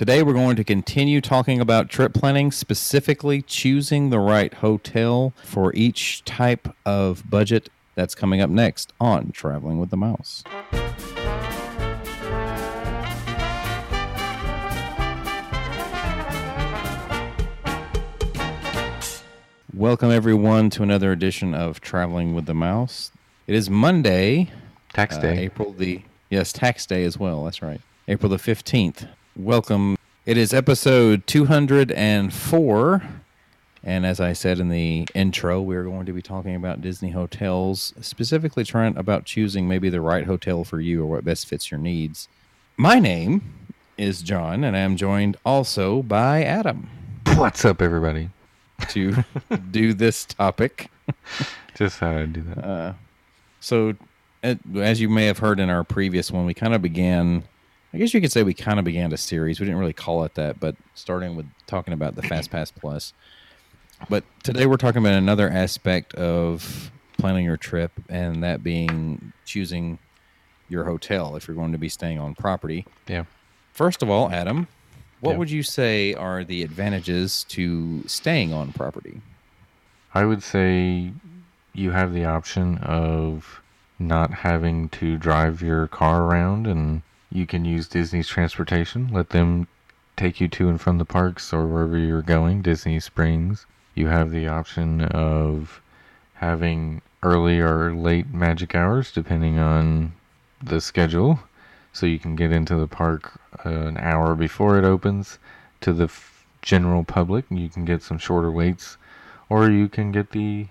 Today, we're going to continue talking about trip planning, specifically choosing the right hotel for each type of budget. That's coming up next on Traveling with the Mouse. Welcome, everyone, to another edition of Traveling with the Mouse. It is Monday, Tax uh, day. April the yes, tax day as well. That's right, April the fifteenth. Welcome. It is episode two hundred and four, and as I said in the intro, we're going to be talking about Disney hotels, specifically trying about choosing maybe the right hotel for you or what best fits your needs. My name is John, and I am joined also by Adam What's up, everybody? to do this topic. Just how I do that. Uh, so, as you may have heard in our previous one, we kind of began. I guess you could say we kind of began a series. We didn't really call it that, but starting with talking about the Fast Pass Plus. But today we're talking about another aspect of planning your trip, and that being choosing your hotel if you're going to be staying on property. yeah. First of all, Adam, what Yeah. would you say are the advantages to staying on property? I would say you have the option of not having to drive your car around and you can use Disney's transportation. Let them take you to and from the parks or wherever you're going, Disney Springs. You have the option of having early or late magic hours depending on the schedule. So you can get into the park uh, an hour before it opens to the f- general public. You can get some shorter waits or you can get the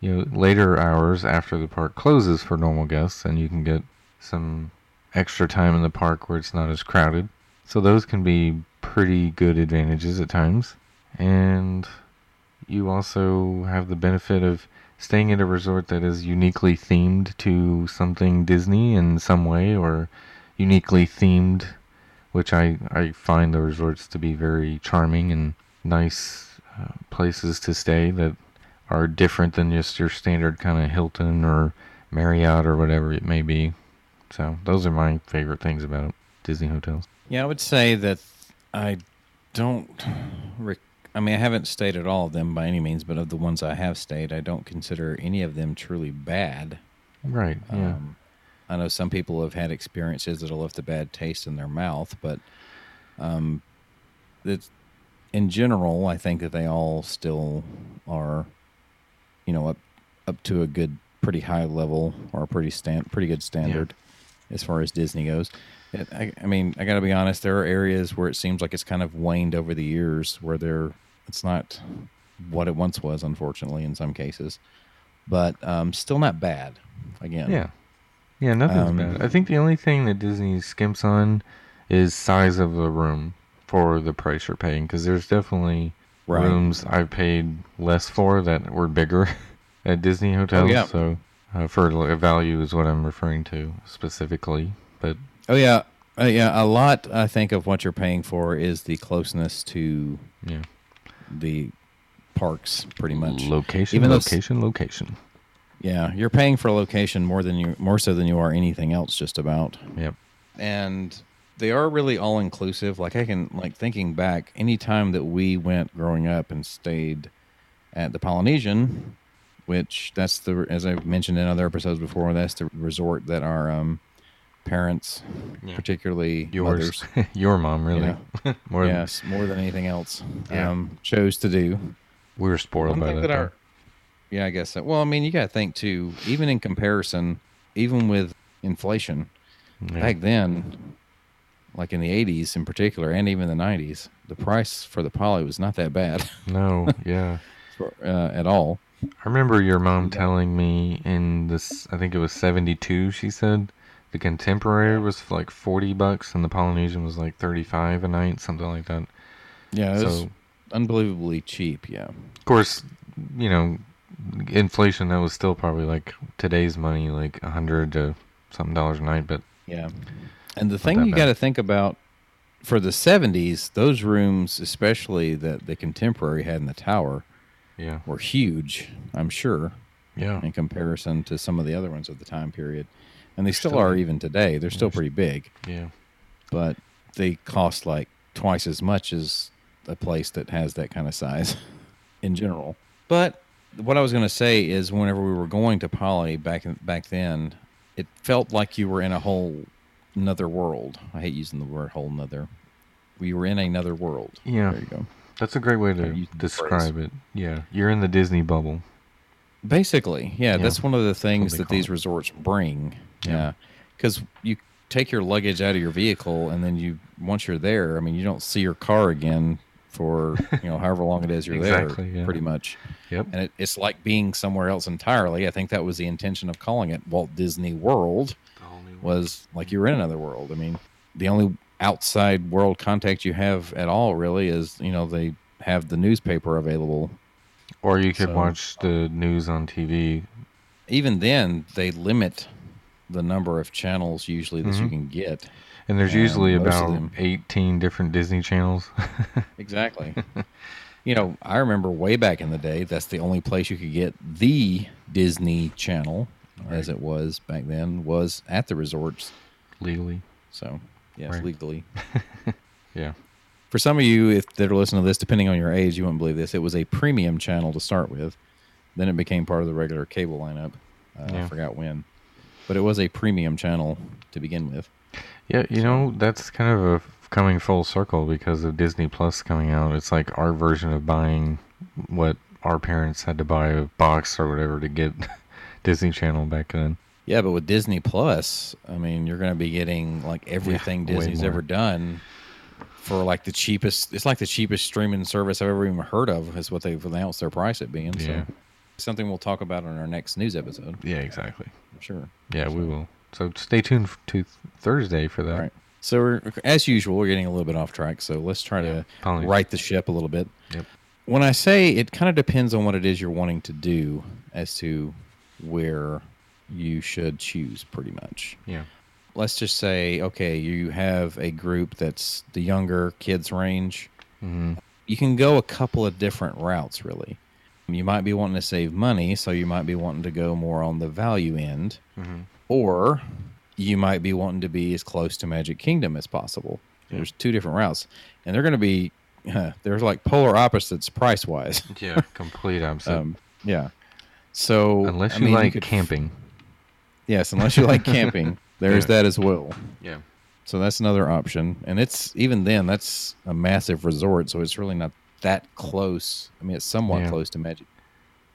you know later hours after the park closes for normal guests and you can get some extra time in the park where it's not as crowded so those can be pretty good advantages at times and you also have the benefit of staying at a resort that is uniquely themed to something disney in some way or uniquely themed which i i find the resorts to be very charming and nice uh, places to stay that are different than just your standard kind of Hilton or Marriott or whatever it may be. So those are my favorite things about Disney hotels. Yeah, I would say that I don't. Rec- I mean, I haven't stayed at all of them by any means, but of the ones I have stayed, I don't consider any of them truly bad. Right. Yeah. Um, I know some people have had experiences that'll left a bad taste in their mouth, but um, it's in general, I think that they all still are, you know, up up to a good, pretty high level or a pretty stand, pretty good standard as far as Disney goes. It, I, I mean, I got to be honest. There are areas where it seems like it's kind of waned over the years, where there it's not what it once was, unfortunately, in some cases, but um, still not bad. Again, yeah. Yeah. Nothing's Um, bad. I think the only thing that Disney skimps on is size of the room for the price you're paying because there's definitely Right. rooms I've paid less for that were bigger at Disney hotels. Oh, yeah. So uh, for value is what I'm referring to specifically. But Oh yeah, uh, yeah. A lot, I think, of what you're paying for is the closeness to yeah. the parks, pretty much. Location, Even location, location. Yeah, you're paying for a location more than you, more so than you are anything else, just about. Yep. And they are really all inclusive. Like I can, like thinking back, any time that we went growing up and stayed at the Polynesian, which that's the, as I've mentioned in other episodes before, that's the resort that our um, parents, Yeah. particularly Yours, mothers, your mom, really. More than yes, more than anything else, Yeah. um, chose to do. we were spoiled by that. that our, yeah, I guess so. Well, I mean, you got to think too. Even in comparison, even with inflation, Yeah. back then, like in the '80s in particular, and even the '90s, the price for the poly was not that bad No, yeah. for, uh, at all. I remember your mom telling me in this. I think it was seventy-two. She said the contemporary was like forty bucks, and the Polynesian was like thirty-five a night, something like that. Yeah, it was So, unbelievably cheap. Yeah, of course, you know, inflation. That was still probably like today's money, like a hundred to something dollars a night. But yeah. And the thing you got to think about for the '70s, those rooms, especially that the contemporary had in the tower, yeah, were huge. I'm sure. yeah, in comparison to some of the other ones of the time period. And they still, Still are even today. They're still pretty big, yeah. but they cost like twice as much as a place that has that kind of size in general. But what I was going to say is, whenever we were going to Poly back in, back then, it felt like you were in a whole another world. I hate using the word whole another. We were in another world. Yeah. There you go. That's a great way to describe it. Yeah, you're in the Disney bubble. Basically, yeah, Yeah. that's one of the things that these it. resorts bring. Yeah. Yeah, because you take your luggage out of your vehicle, and then you once you're there, I mean, you don't see your car again for you know however long it is you're Exactly, there, yeah. pretty much. Yep. And it, it's like being somewhere else entirely. I think that was the intention of calling it Walt Disney World. Was like you were in another world. I mean, the only outside world contact you have at all really is you know they have the newspaper available Or you could So- watch the news on TV. even then they limit the number of channels usually that you Mhm. can get And there's And usually about 18 different Disney channels. exactly you know i remember way back in the day that's the only place you could get the disney channel as it was back then was at the resorts legally. so yes Right. legally Yeah. for some of you if that are listening to this depending on your age you wouldn't believe this it was a premium channel to start with then it became part of the regular cable lineup uh, Yeah. i forgot when but it was a premium channel to begin with Yeah, you know, that's kind of a coming full circle because of Disney Plus coming out. It's like our version of buying what our parents had to buy a box or whatever to get Disney Channel back then. Yeah, but with Disney Plus, I mean, you're going to be getting like everything way Disney's ever done for like the cheapest. It's like the cheapest streaming service I've ever even heard of. Is what they've announced their price at being. Yeah. So something we'll talk about on our next news episode. Yeah, exactly. I'm sure. Yeah, we will. So stay tuned to Thursday for that. Right. So we're, as usual, we're getting a little bit off track. So let's try to Apologies. right the ship a little bit. Yep. When I say it kind of depends on what it is you're wanting to do as to where you should choose, pretty much. Yeah. let's just say okay you have a group that's the younger kids range hmm you can go a couple of different routes really you might be wanting to save money so you might be wanting to go more on the value end hmm or you might be wanting to be as close to magic kingdom as possible Yeah. there's two different routes and they're going to be there's like polar opposites price wise Yeah, complete opposite. um, yeah so Unless I you mean, like could- camping. Yes unless you like camping there's Yeah. that as well Yeah. So that's another option. And it's even then that's a massive resort, so it's really not that close. I mean, it's somewhat Yeah. close to Magic.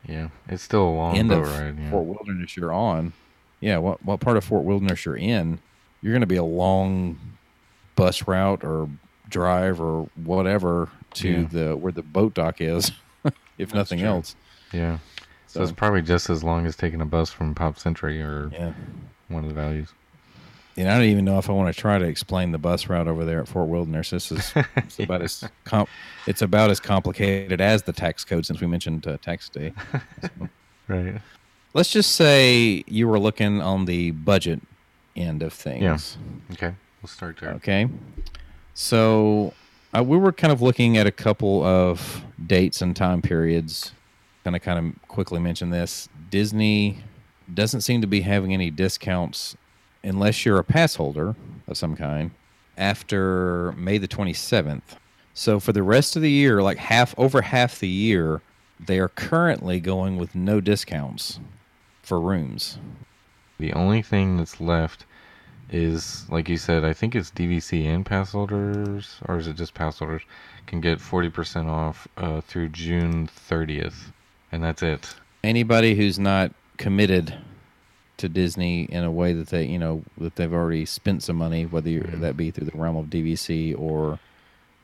Yeah. It's still a long End boat ride. Yeah. Fort Wilderness you're on. Yeah, what what part of Fort Wilderness you're in, you're going to be a long bus route or drive or whatever to Yeah. the where the boat dock is, if nothing true. else. Yeah. So, So- it's probably just as long as taking a bus from Pop Century or Yeah. one of the values. And I don't even know if I want to try to explain the bus route over there at Fort Wilderness. This is it's about as com- it's about as complicated as the tax code since we mentioned uh, tax day. Right. Let's just say you were looking on the budget end of things. Yeah. Okay. We'll start there. Okay. So uh, we were kind of looking at a couple of dates and time periods. Going to kind of quickly mention this. Disney doesn't seem to be having any discounts unless you're a pass holder of some kind after May the 27th. So for the rest of the year, like half over half the year, they are currently going with no discounts for rooms. The only thing that's left is, like you said, I think it's DVC and pass holders, or is it just pass holders, can get 40% off uh, through June 30th. And that's it. anybody who's not committed to Disney in a way that they, you know, that they've already spent some money, whether Mhm. that be through the realm of DVC or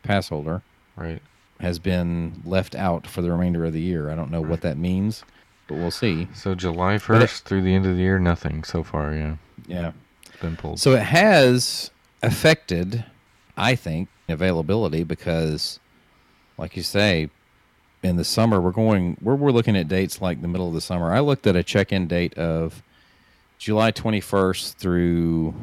pass holder, Right. has been left out for the remainder of the year. I don't know what that means, but we'll see. So July 1st through the end of the year, nothing so far, yeah. Yeah. It's been pulled. So it has affected, I think, availability because, like you say, in the summer we're going we're we're looking at dates like the middle of the summer. I looked at a check-in date of July 21st through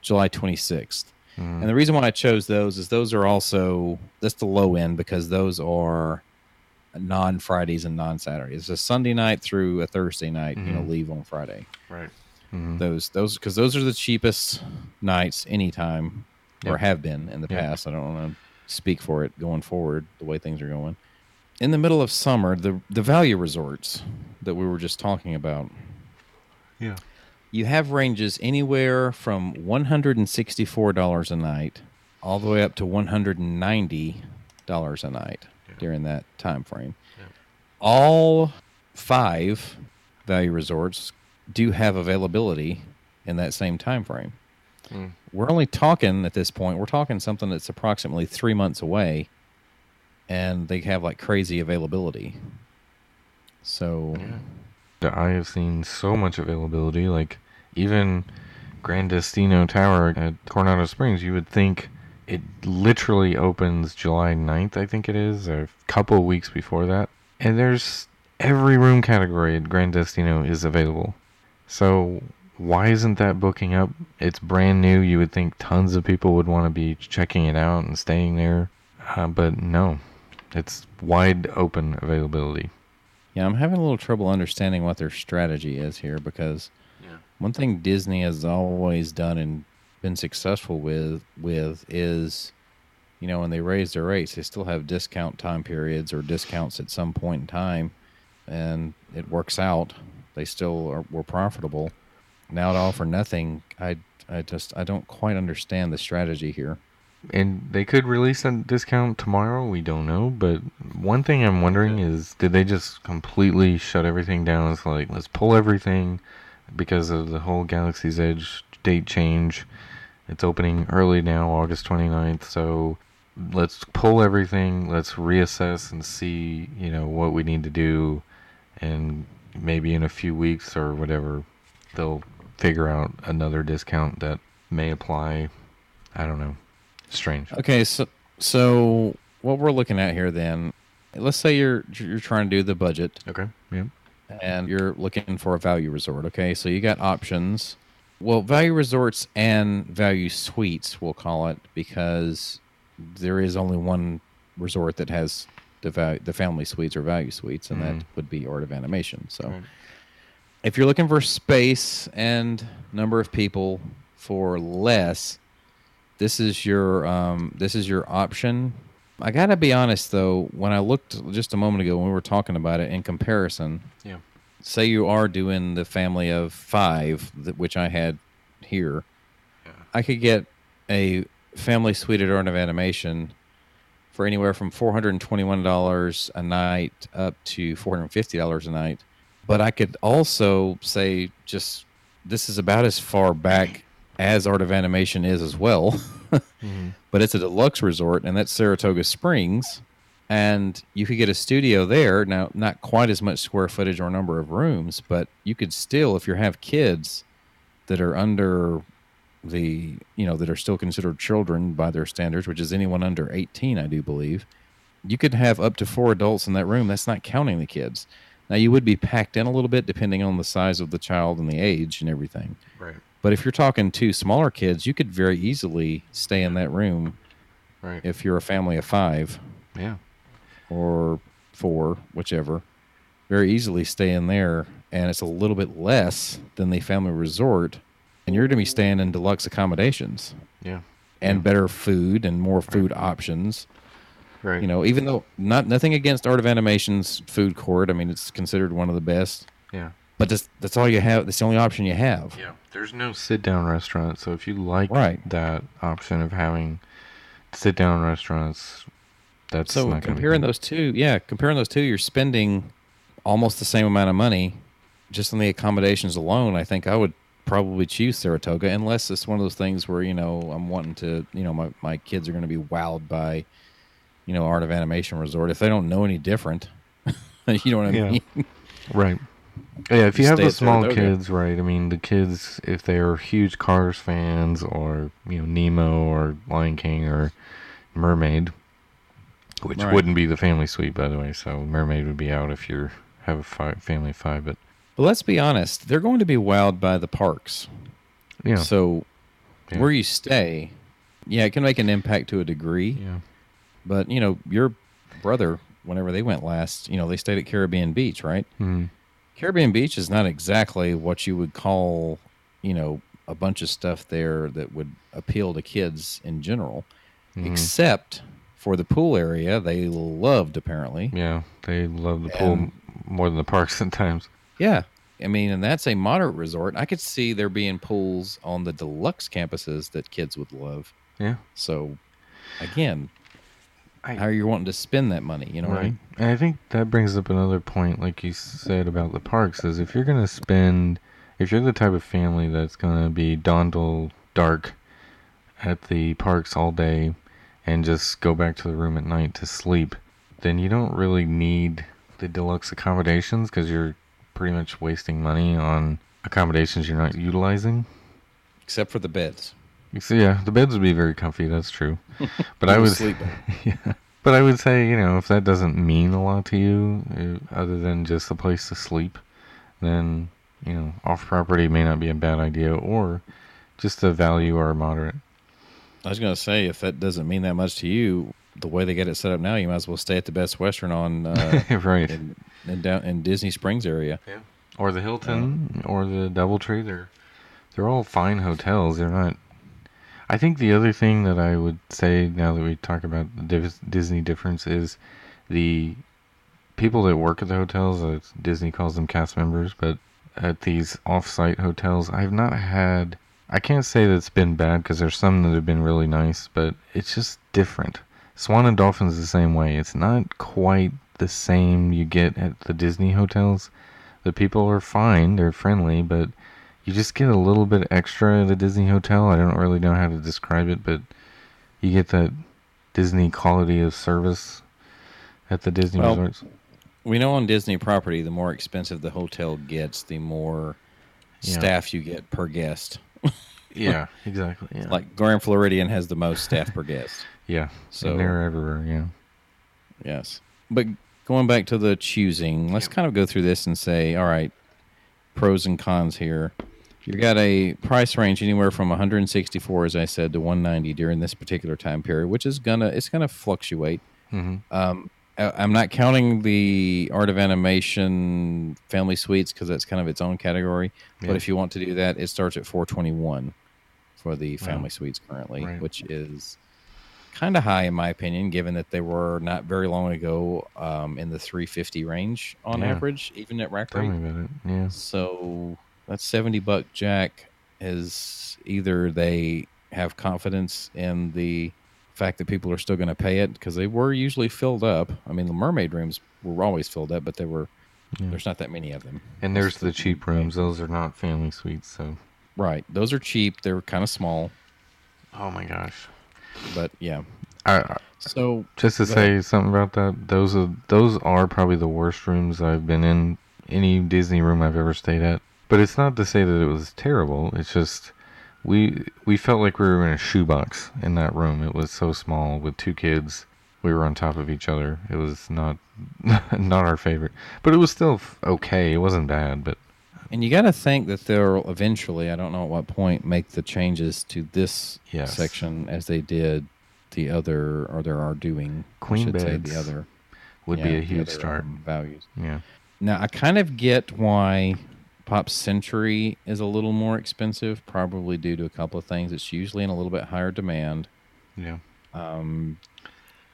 July 26th. Mhm. And the reason why I chose those is those are also that's the low end because those are non Fridays and non Saturdays. It's a Sunday night through a Thursday night. You know, Mhm. leave on Friday. right. Mhm. Those those because those are the cheapest nights anytime or have been in the Yeah. past. I don't want to speak for it going forward, the way things are going. In the middle of summer, the the value resorts that we were just talking about, Yeah. you have ranges anywhere from one hundred and sixty four dollars a night, all the way up to one hundred and ninety dollars a night Yeah. during that time frame. Yeah. All five value resorts do have availability in that same time frame. Mm. We're only talking at this point. We're talking something that's approximately three months away, and they have like crazy availability. So Yeah. I have seen so much availability. Like even Grand Destino Tower at Coronado Springs, you would think it literally opens July 9th, I think it is, a couple weeks before that. And there's every room category at Grand Destino is available. So why isn't that booking up? It's brand new. You would think tons of people would want to be checking it out and staying there. Uh, but no, it's wide open availability. yeah, I'm having a little trouble understanding what their strategy is here because Yeah. one thing Disney has always done and been successful with with is you know when they raise their rates they still have discount time periods or discounts at some point in time and it works out they still are, were profitable now to offer nothing i i just i don't quite understand the strategy here And they could release a discount tomorrow. We don't know. But one thing I'm wondering is, did they just completely shut everything down? It's like let's pull everything because of the whole Galaxy's Edge date change. It's opening early now, August 29th. So let's pull everything. Let's reassess and see, you know, what we need to do. And maybe in a few weeks or whatever, they'll figure out another discount that may apply. I don't know. Strange. okay so so what we're looking at here then let's say you're you're trying to do the budget Okay. Yeah. and you're looking for a value resort. Okay, so you got options. Well, value resorts and value suites, we'll call it, because there is only one resort that has the value, the family suites or value suites, and Mhm. that would be Art of Animation. So, Right. if you're looking for space and number of people for less, this is your um, this is your option. I gotta be honest though, when I looked just a moment ago when we were talking about it in comparison, Yeah. say you are doing the family of five, which I had here, Yeah. I could get a family suite at Art of Animation for anywhere from four hundred and twenty-one dollars a night up to four hundred and fifty dollars a night. But I could also say just this is about as far back as Art of Animation is as well. Mhm. but it's a deluxe resort, and that's Saratoga Springs. And you could get a studio there. Now, not quite as much square footage or number of rooms, but you could still, if you have kids that are under the, you know, that are still considered children by their standards, which is anyone under 18, I do believe, you could have up to four adults in that room. That's not counting the kids. Now, you would be packed in a little bit depending on the size of the child and the age and everything. Right. But if you're talking to smaller kids, you could very easily stay in that room Right. if you're a family of five yeah. or four, whichever. Very easily stay in there, and it's a little bit less than the family resort, and you're going to be staying in deluxe accommodations Yeah. and better food and more food options. Right. You know, even though not nothing against Art of Animation's food court, I mean it's considered one of the best, Yeah. But that's that's all you have. That's the only option you have. Yeah. There's no sit down restaurant, so if you like Right. that option of having sit down restaurants, that's So not gonna be comparing those two, yeah, comparing those two, you're spending almost the same amount of money just on the accommodations alone. I think I would probably choose Saratoga unless it's one of those things where you know I'm wanting to, you know, my my kids are going to be wowed by, you know, Art of Animation Resort if they don't know any different. you know what I Yeah. mean? Right. Yeah, if you have the small Saratoga. kids, right? I mean, the kids, if they are huge Cars fans or, you know, Nemo or Lion King or Mermaid, which Right. wouldn't be the family suite, by the way. So Mermaid would be out if you have a fi- family of five. But But let's be honest, they're going to be wowed by the parks. yeah, So Yeah. where you stay, yeah, it can make an impact to a degree. yeah, But you know, your brother, whenever they went last, you know, they stayed at Caribbean Beach, right? mm, Caribbean Beach is not exactly what you would call, you know, a bunch of stuff there that would appeal to kids in general, Mhm. except for the pool area, they loved apparently. Yeah, they love the pool And- more than the park sometimes. Yeah. I mean, and that's a moderate resort. I could see there being pools on the deluxe campuses that kids would love. Yeah. So, again, I- how are wanting to spend that money? You know what I right. mean? And I think that brings up another point, like you said about the parks, is if you're going to spend, if you're the type of family that's going to be till dark at the parks all day and just go back to the room at night to sleep, then you don't really need the deluxe accommodations because you're pretty much wasting money on accommodations you're not utilizing. Except for the beds. So yeah, the beds would be very comfy. That's true. But I would sleep yeah. But I would say, you know, if that doesn't mean a lot to you, uh, other than just a place to sleep, then, you know, off property may not be a bad idea, or just the value are moderate. I was going to say, if that doesn't mean that much to you, the way they get it set up now, you might as well stay at the Best Western on uh, right. in, in down in Disney Springs area. Yeah. Or the Hilton, or the Doubletree. They're, they're all fine hotels. They're not. I think the other thing that I would say now that we talk about the Disney difference is the people that work at the hotels. Uh, Disney calls them cast members, but at these off-site hotels, I've not had. I can't say that it's been bad because there's some that have been really nice, but it's just different. Swan and Dolphin's the same way. It's not quite the same you get at the Disney hotels. The people are fine, they're friendly, but you just get a little bit extra at a Disney hotel. I don't really know how to describe it, but you get that Disney quality of service at the Disney Well, resorts. We know on Disney property, the more expensive the hotel gets, the more Yeah. staff you get per guest. Yeah, exactly. Yeah. Like Grand Floridian has the most staff per guest. yeah. So- So they're everywhere, yeah. Yes. But going back to the choosing, let's kind of go through this and say, all right, pros and cons here. You got a price range anywhere from 164, as I said, to 190 during this particular time period, which is gonna it's gonna fluctuate. hmm Um, I- I'm not counting the Art of Animation Family Suites because that's kind of its own category. Yeah. But if you want to do that, it starts at 421 for the Wow. Family Suites currently, Right. which is kind of high in my opinion, given that they were not very long ago um, in the 350 range on Yeah. average, even at rack Tell rate. me about it. Yeah. So that's 70 buck jack is either they have confidence in the fact that people are still going to pay it because they were usually filled up. I mean, the mermaid rooms were always filled up, but they were Yeah. there's not that many of them. And there's the cheap rooms. Those are not family suites, so. Right. Those are cheap. They're kind of small, Oh my gosh. but yeah. I, I, So just to Go say something about that, those are those are probably the worst rooms I've been in any Disney room I've ever stayed at. But it's not to say that it was terrible. It's just we we felt like we were in a shoebox in that room. It was so small with two kids. We were on top of each other. It was not not our favorite, but it was still okay. It wasn't bad, but And you got to think that they'll eventually, I don't know at what point, make the changes to this Yes. section as they did the other, or there are doing. I Queen should say beds the other would yeah, be a huge other, start. um, values. Yeah. Now I kind of get why Pop Century is a little more expensive, probably due to a couple of things. It's usually in a little bit higher demand. Yeah. Um,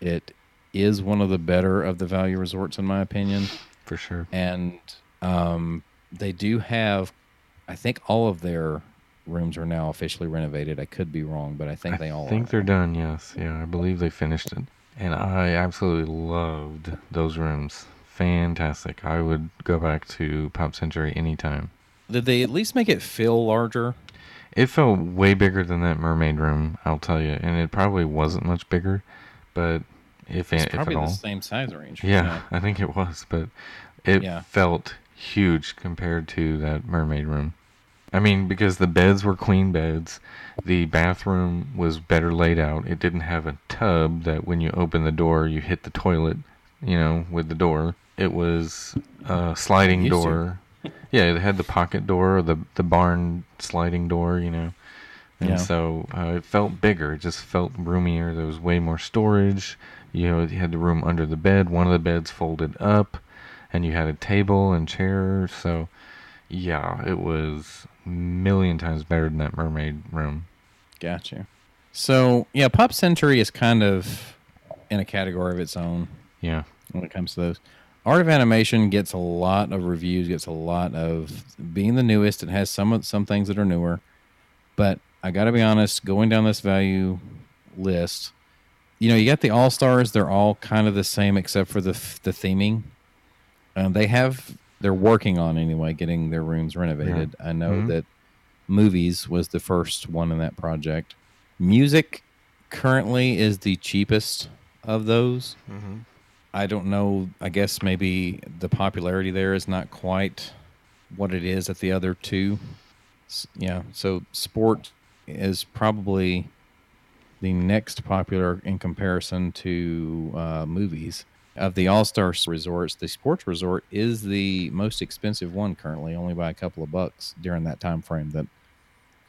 it is one of the better of the value resorts, in my opinion. For sure. and um, they do have i think all of their rooms are now officially renovated i could be wrong but i think they all I think are. they're done. Yes, yeah, I believe they finished it, and I absolutely loved those rooms. Fantastic. I would go back to Pop Century anytime. did they at least make it feel larger It felt way bigger than that mermaid room, I'll tell you, and it probably wasn't much bigger, but if it's if probably at the same size range yeah, I think it was, but it Yeah. felt huge compared to that mermaid room. I mean, because the beds were queen beds, the bathroom was better laid out. It didn't have a tub that when you open the door, you hit the toilet, you know, with the door. It was a sliding door. Yeah, it had the pocket door or the the barn sliding door, you know. And Yeah. so uh, it felt bigger. It just felt roomier. There was way more storage. You know, you had the room under the bed. One of the beds folded up, and you had a table and chair. So, yeah, it was a million times better than that mermaid room. gotcha so yeah pop century is kind of in a category of its own Yeah. when it comes to those. Art of Animation gets a lot of reviews, gets a lot of being the newest. It has some of- some things that are newer, but I got to be honest. Going down this value list, you know, you got the All Stars. They're all kind of the same except for the the theming. Um, they have they're working on anyway getting their rooms renovated. I know Mhm. that movies was the first one in that project. Music currently is the cheapest of those. Mm-hmm. I don't know. I guess maybe the popularity there is not quite what it is at the other two. Yeah. So sport is probably the next popular in comparison to uh, movies. Of the All Star resorts, the sports resort is the most expensive one currently, only by a couple of bucks during that time frame that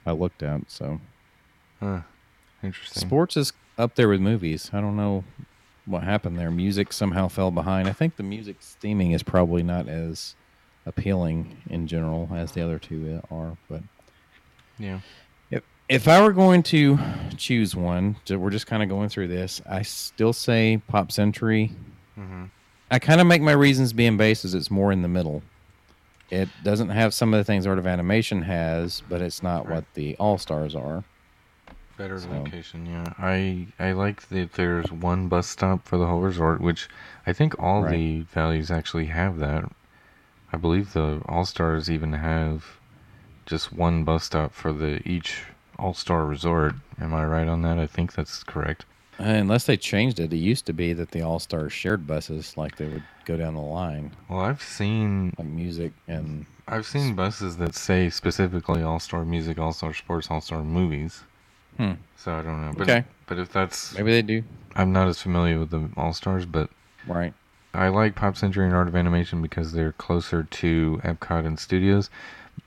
I looked at. So Huh. Interesting. Sports is up there with movies. I don't know what happened there. Music somehow fell behind. I think the music theming is probably not as appealing in general as the other two are. But Yeah. if if I were going to choose one, we're just kind of going through this. I still say Pop Century. Mm-hmm. I kind of make my reasons being based as it's more in the middle. It doesn't have some of the things Art of Animation has, but it's not Right. what the All Stars are. Better So- location, yeah. I I like that there's one bus stop for the whole resort, which I think all Right. the values actually have that. I believe the All Stars even have just one bus stop for the each All Star resort. Am I right on that? I think that's correct. Uh, Unless they changed it, it used to be that the All Stars shared buses, like they would go down the line, Well, I've seen like music and I've seen buses that say specifically All Star Music, All Star Sports, All Star Movies. Hmm, So I don't know. But Okay. but if that's maybe they do. I'm not as familiar with the All Stars, but Right. I like Pop Century and Art of Animation because they're closer to Epcot and Studios,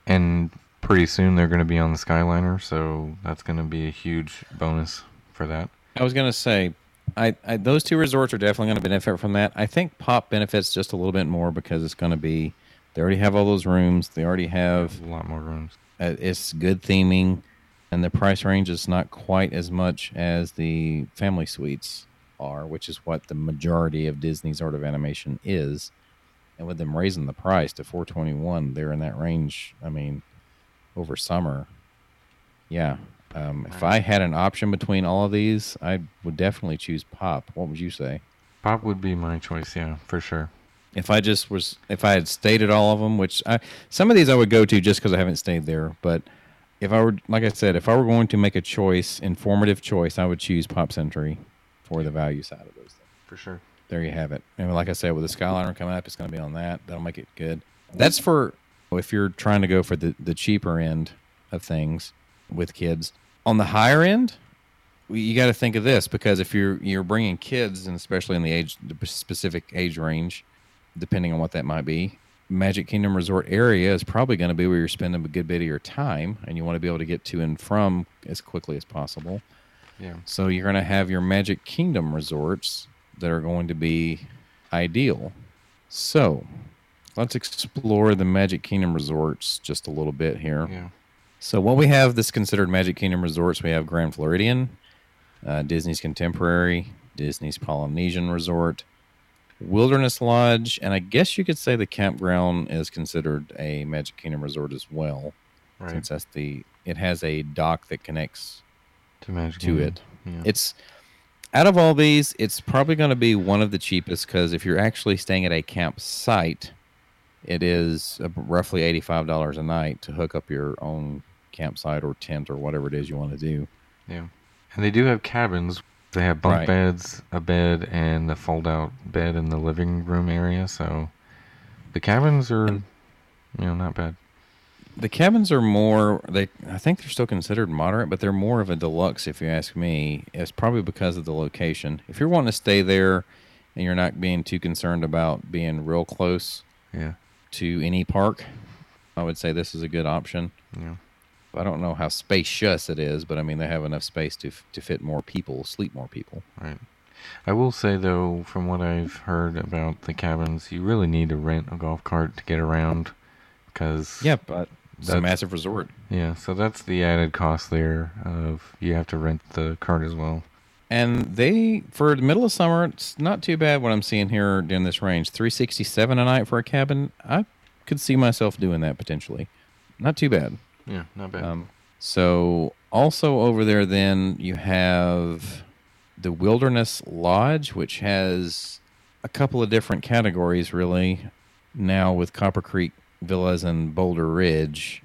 and pretty soon they're going to be on the Skyliner, so that's going to be a huge bonus for that. I was gonna say, I, I those two resorts are definitely going to benefit from that. I think Pop benefits just a little bit more because it's going to be they already have all those rooms. They already have a lot more rooms. uh, it's good theming, and the price range is not quite as much as the family suites are, which is what the majority of Disney's Art of Animation is. And with them raising the price to 421, they're in that range. I mean, over summer, yeah. Um, if I had an option between all of these, I would definitely choose Pop. What would you say? Pop would be my choice, yeah, for sure. If I just was, if I had stayed at all of them, which I, some of these I would go to just because I haven't stayed there, but if I were, like I said, if I were going to make a choice, informative choice, I would choose Pop Century for the value side of those things. For sure. There you have it. And like I said, with the Skyliner coming up, it's going to be on that. That'll make it good. That's for if you're trying to go for the, the cheaper end of things with kids. On the higher end, you got to think of this because if you're you're bringing kids, and especially in the age the specific age range, depending on what that might be, Magic Kingdom Resort area is probably going to be where you're spending a good bit of your time, and you want to be able to get to and from as quickly as possible. Yeah. So you're going to have your Magic Kingdom resorts that are going to be ideal. So let's explore the Magic Kingdom resorts just a little bit here. Yeah. So what we have that's considered Magic Kingdom resorts, we have Grand Floridian, uh, Disney's Contemporary, Disney's Polynesian Resort, Wilderness Lodge, and I guess you could say the campground is considered a Magic Kingdom resort as well, Right. since that's the it has a dock that connects to Magic to Kingdom. it. Yeah. It's out of all these, it's probably going to be one of the cheapest because if you're actually staying at a campsite, it is roughly eighty-five dollars a night to hook up your own campsite or tent or whatever it is you want to do. Yeah. And they do have cabins. They have bunk Right. beds, a bed, and a fold out bed in the living room area. So the cabins are, And- you know, not bad. The cabins are more they I think they're still considered moderate, but they're more of a deluxe if you ask me. It's probably because of the location. If you're wanting to stay there and you're not being too concerned about being real close Yeah. to any park, I would say this is a good option. Yeah. I don't know how spacious it is, but I mean they have enough space to to fit more people, sleep more people. Right. I will say though, from what I've heard about the cabins, you really need to rent a golf cart to get around, because Yeah, uh, but it's a massive resort. yeah. So that's the added cost there of you have to rent the cart as well. and they for the middle of summer, it's not too bad what I'm seeing here in this range. 367 a night for a cabin. I could see myself doing that potentially. Not too bad. Yeah, not bad. Um, so also over there, then you have the Wilderness Lodge, which has a couple of different categories, really. Now with Copper Creek Villas and Boulder Ridge,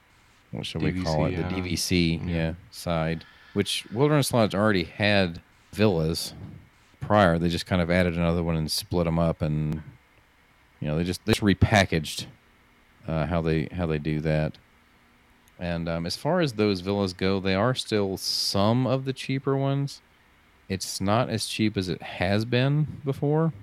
what should we call it? DVC, The yeah. DVC, Yeah. yeah, side. Which Wilderness Lodge already had villas prior. They just kind of added another one and split them up, and you know they just they just repackaged uh, how they how they do that. And um, as far as those villas go, they are still some of the cheaper ones. It's not as cheap as it has been before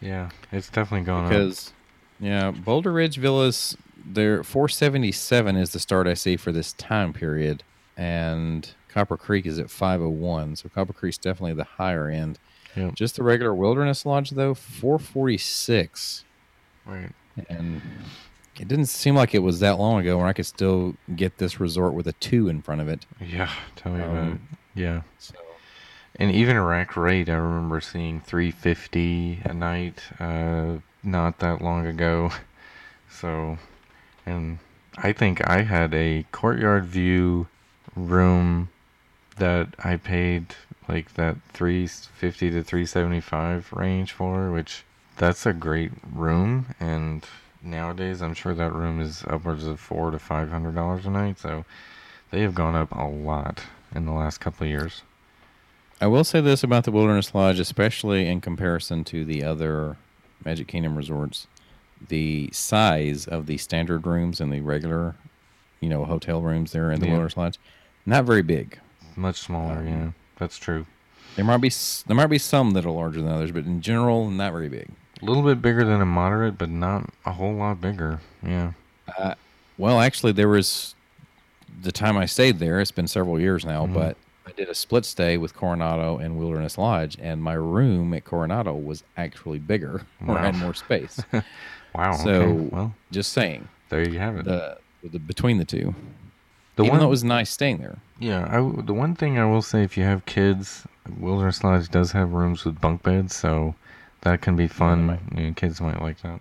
yeah, it's definitely gone up. because, yeah, Boulder Ridge villas, they're 477 is the start I see for this time period, and Copper Creek is at 501. So Copper Creek's definitely the higher end. Yep. Just the regular Wilderness Lodge though, 446, Right. and it didn't seem like it was that long ago where I could still get this resort with a two in front of it. Yeah, tell me about it. Um, Yeah. So And even rack rate, I remember seeing 350 a night uh, not that long ago. So, and I think I had a courtyard view room that I paid like that 350 to 375 range for, which that's a great room. And nowadays, I'm sure that room is upwards of four to five hundred dollars a night. So, they have gone up a lot in the last couple of years. I will say this about the Wilderness Lodge, especially in comparison to the other Magic Kingdom resorts. The size of the standard rooms and the regular, you know, hotel rooms there in the Yeah. Wilderness Lodge, not very big. Much smaller, Um, yeah. That's true. There might be there might be some that are larger than others, but in general, not very big. A little bit bigger than a moderate, but not a whole lot bigger. Yeah. Uh, well, actually, there was the time I stayed there. It's been several years now, Mhm. but I did a split stay with Coronado and Wilderness Lodge, and my room at Coronado was actually bigger or Wow. had more space. Wow. So- okay. Well, Just saying, there you have it. the, the between the two, The even one, that was nice staying there. yeah. I the one thing I will say, if you have kids, Wilderness Lodge does have rooms with bunk beds, so that can be fun. might. You know, kids might like that.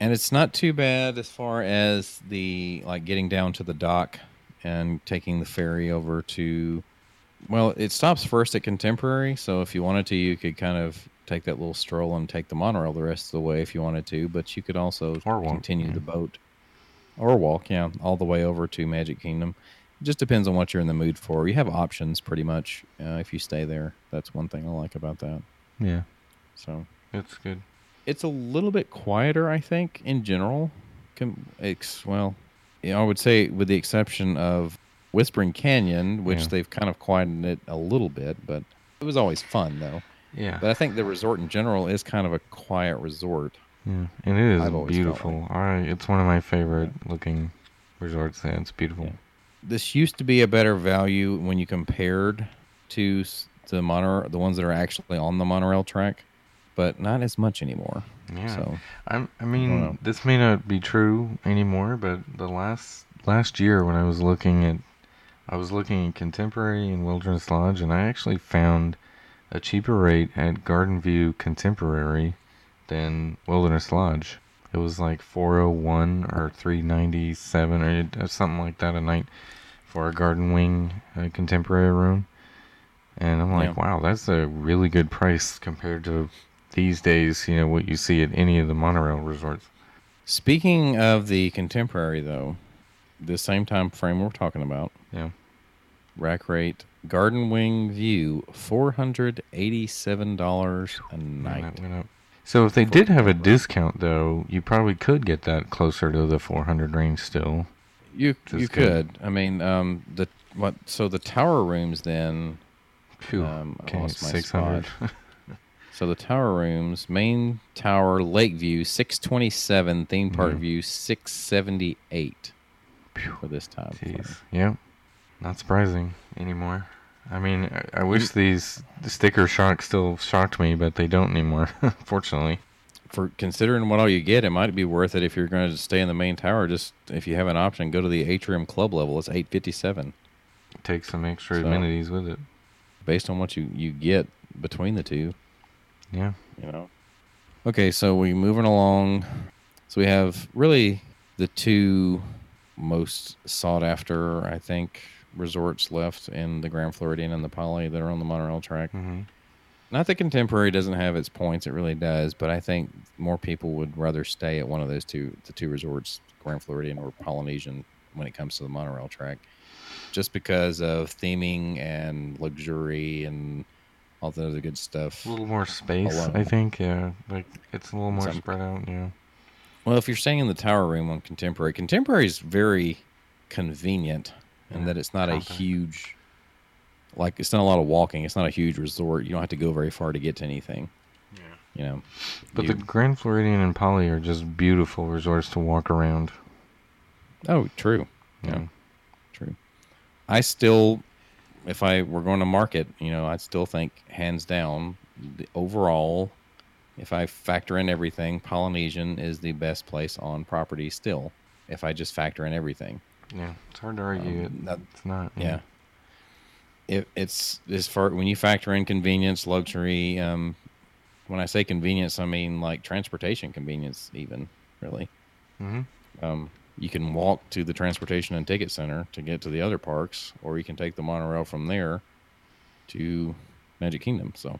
and it's not too bad as far as the like getting down to the dock and taking the ferry over to well it stops first at contemporary so if you wanted to you could kind of take that little stroll and take the monorail the rest of the way if you wanted to but you could also Or walk, continue yeah. the boat or walk yeah all the way over to magic kingdom it just depends on what you're in the mood for you have options pretty much uh, if you stay there that's one thing i like about that Yeah, so it's good. it's a little bit quieter, I think, in general. Well, you know, I would say with the exception of Whispering Canyon, which Yeah. they've kind of quietened it a little bit, but it was always fun though. Yeah. But I think the resort in general is kind of a quiet resort. yeah. And it is I've always felt beautiful. I, it's one of my favorite looking resorts. Yeah, it's beautiful. Yeah. This used to be a better value when you compared to the monorail, the ones that are actually on the monorail track, but not as much anymore. Yeah. So I'm, I mean, know. this may not be true anymore, but the last last year when I was looking at, I was looking at Contemporary and Wilderness Lodge, and I actually found a cheaper rate at Garden View Contemporary than Wilderness Lodge. It was like 401 or 397 or or something like that a night for a Garden Wing a Contemporary room. And I'm like, Yeah. wow, that's a really good price compared to these days, you know, what you see at any of the monorail resorts. Speaking of the contemporary, though, the same time frame we're talking about, Yeah. rack rate, Garden Wing View, four hundred eighty-seven dollars a night. went up. So if they did have a discount, though, you probably could get that closer to the 400 range still. You Just you could. I mean, um, the what? So the tower rooms then. Phew. Um, I lost my 600. So the tower rooms, main tower, Lakeview, six twenty-seven, theme park Mhm. view, six seventy-eight Phew. for this time. Jeez. Yep. Not surprising anymore. I mean, I, I wish these the sticker shock still shocked me, but they don't anymore, fortunately. for considering what all you get, it might be worth it if you're going to stay in the main tower. Just if you have an option, go to the atrium club level. It's eight fifty seven. Take some extra So- amenities with it. Based on what you you get between the two. Yeah. You know. Okay, so we're moving along. So we have really the two most sought after, I think, resorts left in the Grand Floridian and the Poly that are on the monorail track. hmm Not that Contemporary doesn't have its points; it really does. But I think more people would rather stay at one of those two, the two resorts, Grand Floridian or Polynesian, when it comes to the monorail track, just because of theming and luxury and all the other good stuff. A little more space, Alone. I think. Yeah, like it's a little more Some- spread out. Yeah. Well, if you're staying in the tower room on Contemporary, Contemporary is very convenient in Yeah, that it's not compact. a huge, like it's not a lot of walking. It's not a huge resort. You don't have to go very far to get to anything. Yeah. You know, But You- the Grand Floridian and Poly are just beautiful resorts to walk around. oh, true, Yeah. Yeah. true. I still, if I were going to market, you know, I still think hands down, the overall, if I factor in everything, Polynesian is the best place on property still. If I just factor in everything. Yeah. It's hard to argue Um, it. It's not. Yeah. It, it's as far when you factor in convenience, luxury. Um, when I say convenience, I mean like transportation convenience, even really. hmm Um, you can walk to the transportation and ticket center to get to the other parks, or you can take the monorail from there to Magic Kingdom. So,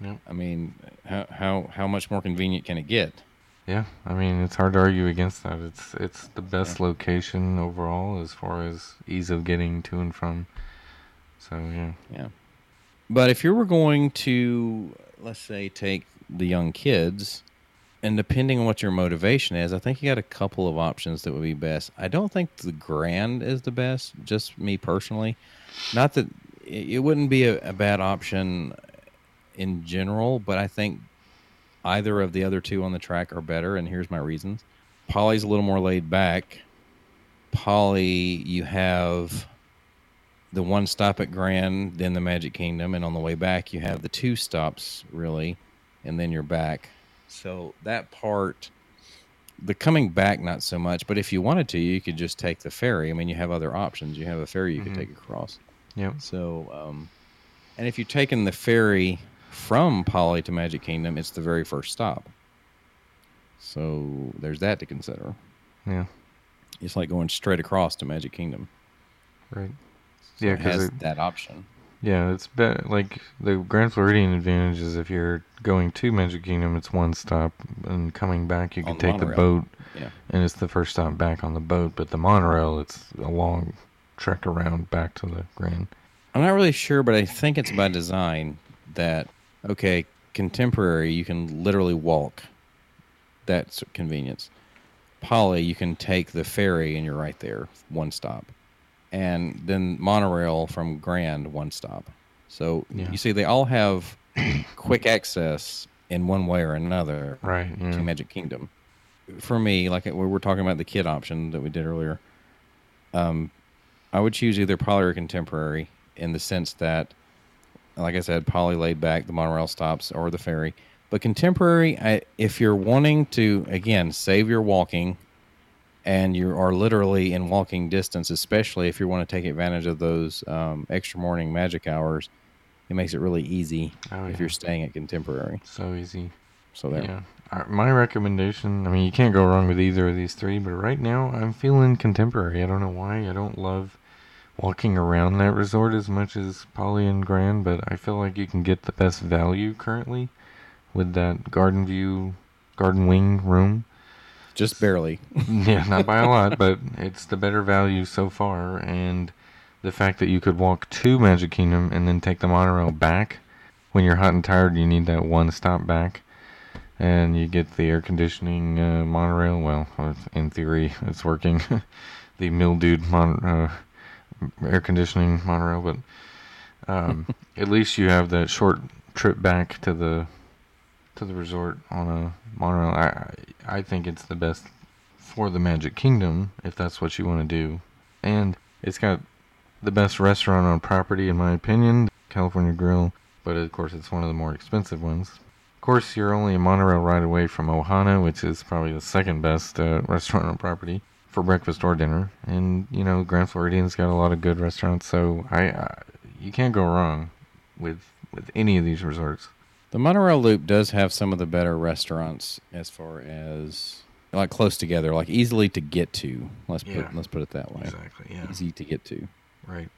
Yep. I mean, how how how much more convenient can it get? Yeah. I mean, it's hard to argue against that. It's it's the best location overall as far as ease of getting to and from. So yeah. Yeah. But if you were going to, let's say, take the young kids, and depending on what your motivation is, I think you got a couple of options that would be best. I don't think the Grand is the best, just me personally. Not that it wouldn't be a, a bad option in general, but I think either of the other two on the track are better, and here's my reasons. Polly's a little more laid back. Polly, you have the one stop at Grand, then the Magic Kingdom, and on the way back you have the two stops really, and then you're back. So that part, the coming back not so much, but if you wanted to, you could just take the ferry. I mean, you have other options. You have a ferry you Mhm. could take across. Yeah. So, um, and if you're taking the ferry from Polly to Magic Kingdom, it's the very first stop. So there's that to consider. Yeah. It's like going straight across to Magic Kingdom. Right. So Yeah, it 'cause has it- that option. Yeah, it's be- like the Grand Floridian advantage is if you're going to Magic Kingdom, it's one stop, and coming back, you On can the take the monorail. boat, Yeah. and it's the first stop back on the boat. But the monorail, it's a long trek around back to the Grand. I'm not really sure, but I think it's by design that okay, contemporary you can literally walk. That's convenience. Poly, you can take the ferry and you're right there, one stop, and then monorail from Grand, one stop. So Yeah. you see, they all have quick access in one way or another Right. to Yeah. Magic Kingdom. For me, like we were talking about the kid option that we did earlier, um, I would choose either poly or contemporary in the sense that, like I said, poly laid back, the monorail stops, or the ferry. But contemporary, I, if you're wanting to again save your walking, and you are literally in walking distance, especially if you want to take advantage of those um, extra morning magic hours, it makes it really easy Oh, if yeah. you're staying at contemporary. So easy. So there. Yeah. Uh, My recommendation, I mean, you can't go wrong with either of these three, but right now I'm feeling contemporary. I don't know why. I don't love walking around that resort as much as Poly and Grand, but I feel like you can get the best value currently with that Garden View, Garden Wing room. Just barely. yeah, not by a lot, but it's the better value so far. And the fact that you could walk to Magic Kingdom and then take the monorail back when you're hot and tired, you need that one stop back. And you get the air conditioning uh, monorail. Well, in theory, it's working. the mildewed mon- uh, air conditioning monorail, but um, at least you have that short trip back to the to the resort on a monorail. I I think it's the best for the Magic Kingdom if that's what you want to do, and it's got the best restaurant on property in my opinion, California Grill. But of course, it's one of the more expensive ones. Of course, you're only a monorail ride away from Ohana, which is probably the second best uh, restaurant on property for breakfast or dinner. And you know, Grand Floridian's got a lot of good restaurants, so I, I you can't go wrong with with any of these resorts. The monorail loop does have some of the better restaurants as far as like close together, like easily to get to. Let's Yeah. put let's put it that way. Exactly. Yeah. Easy to get to. Right.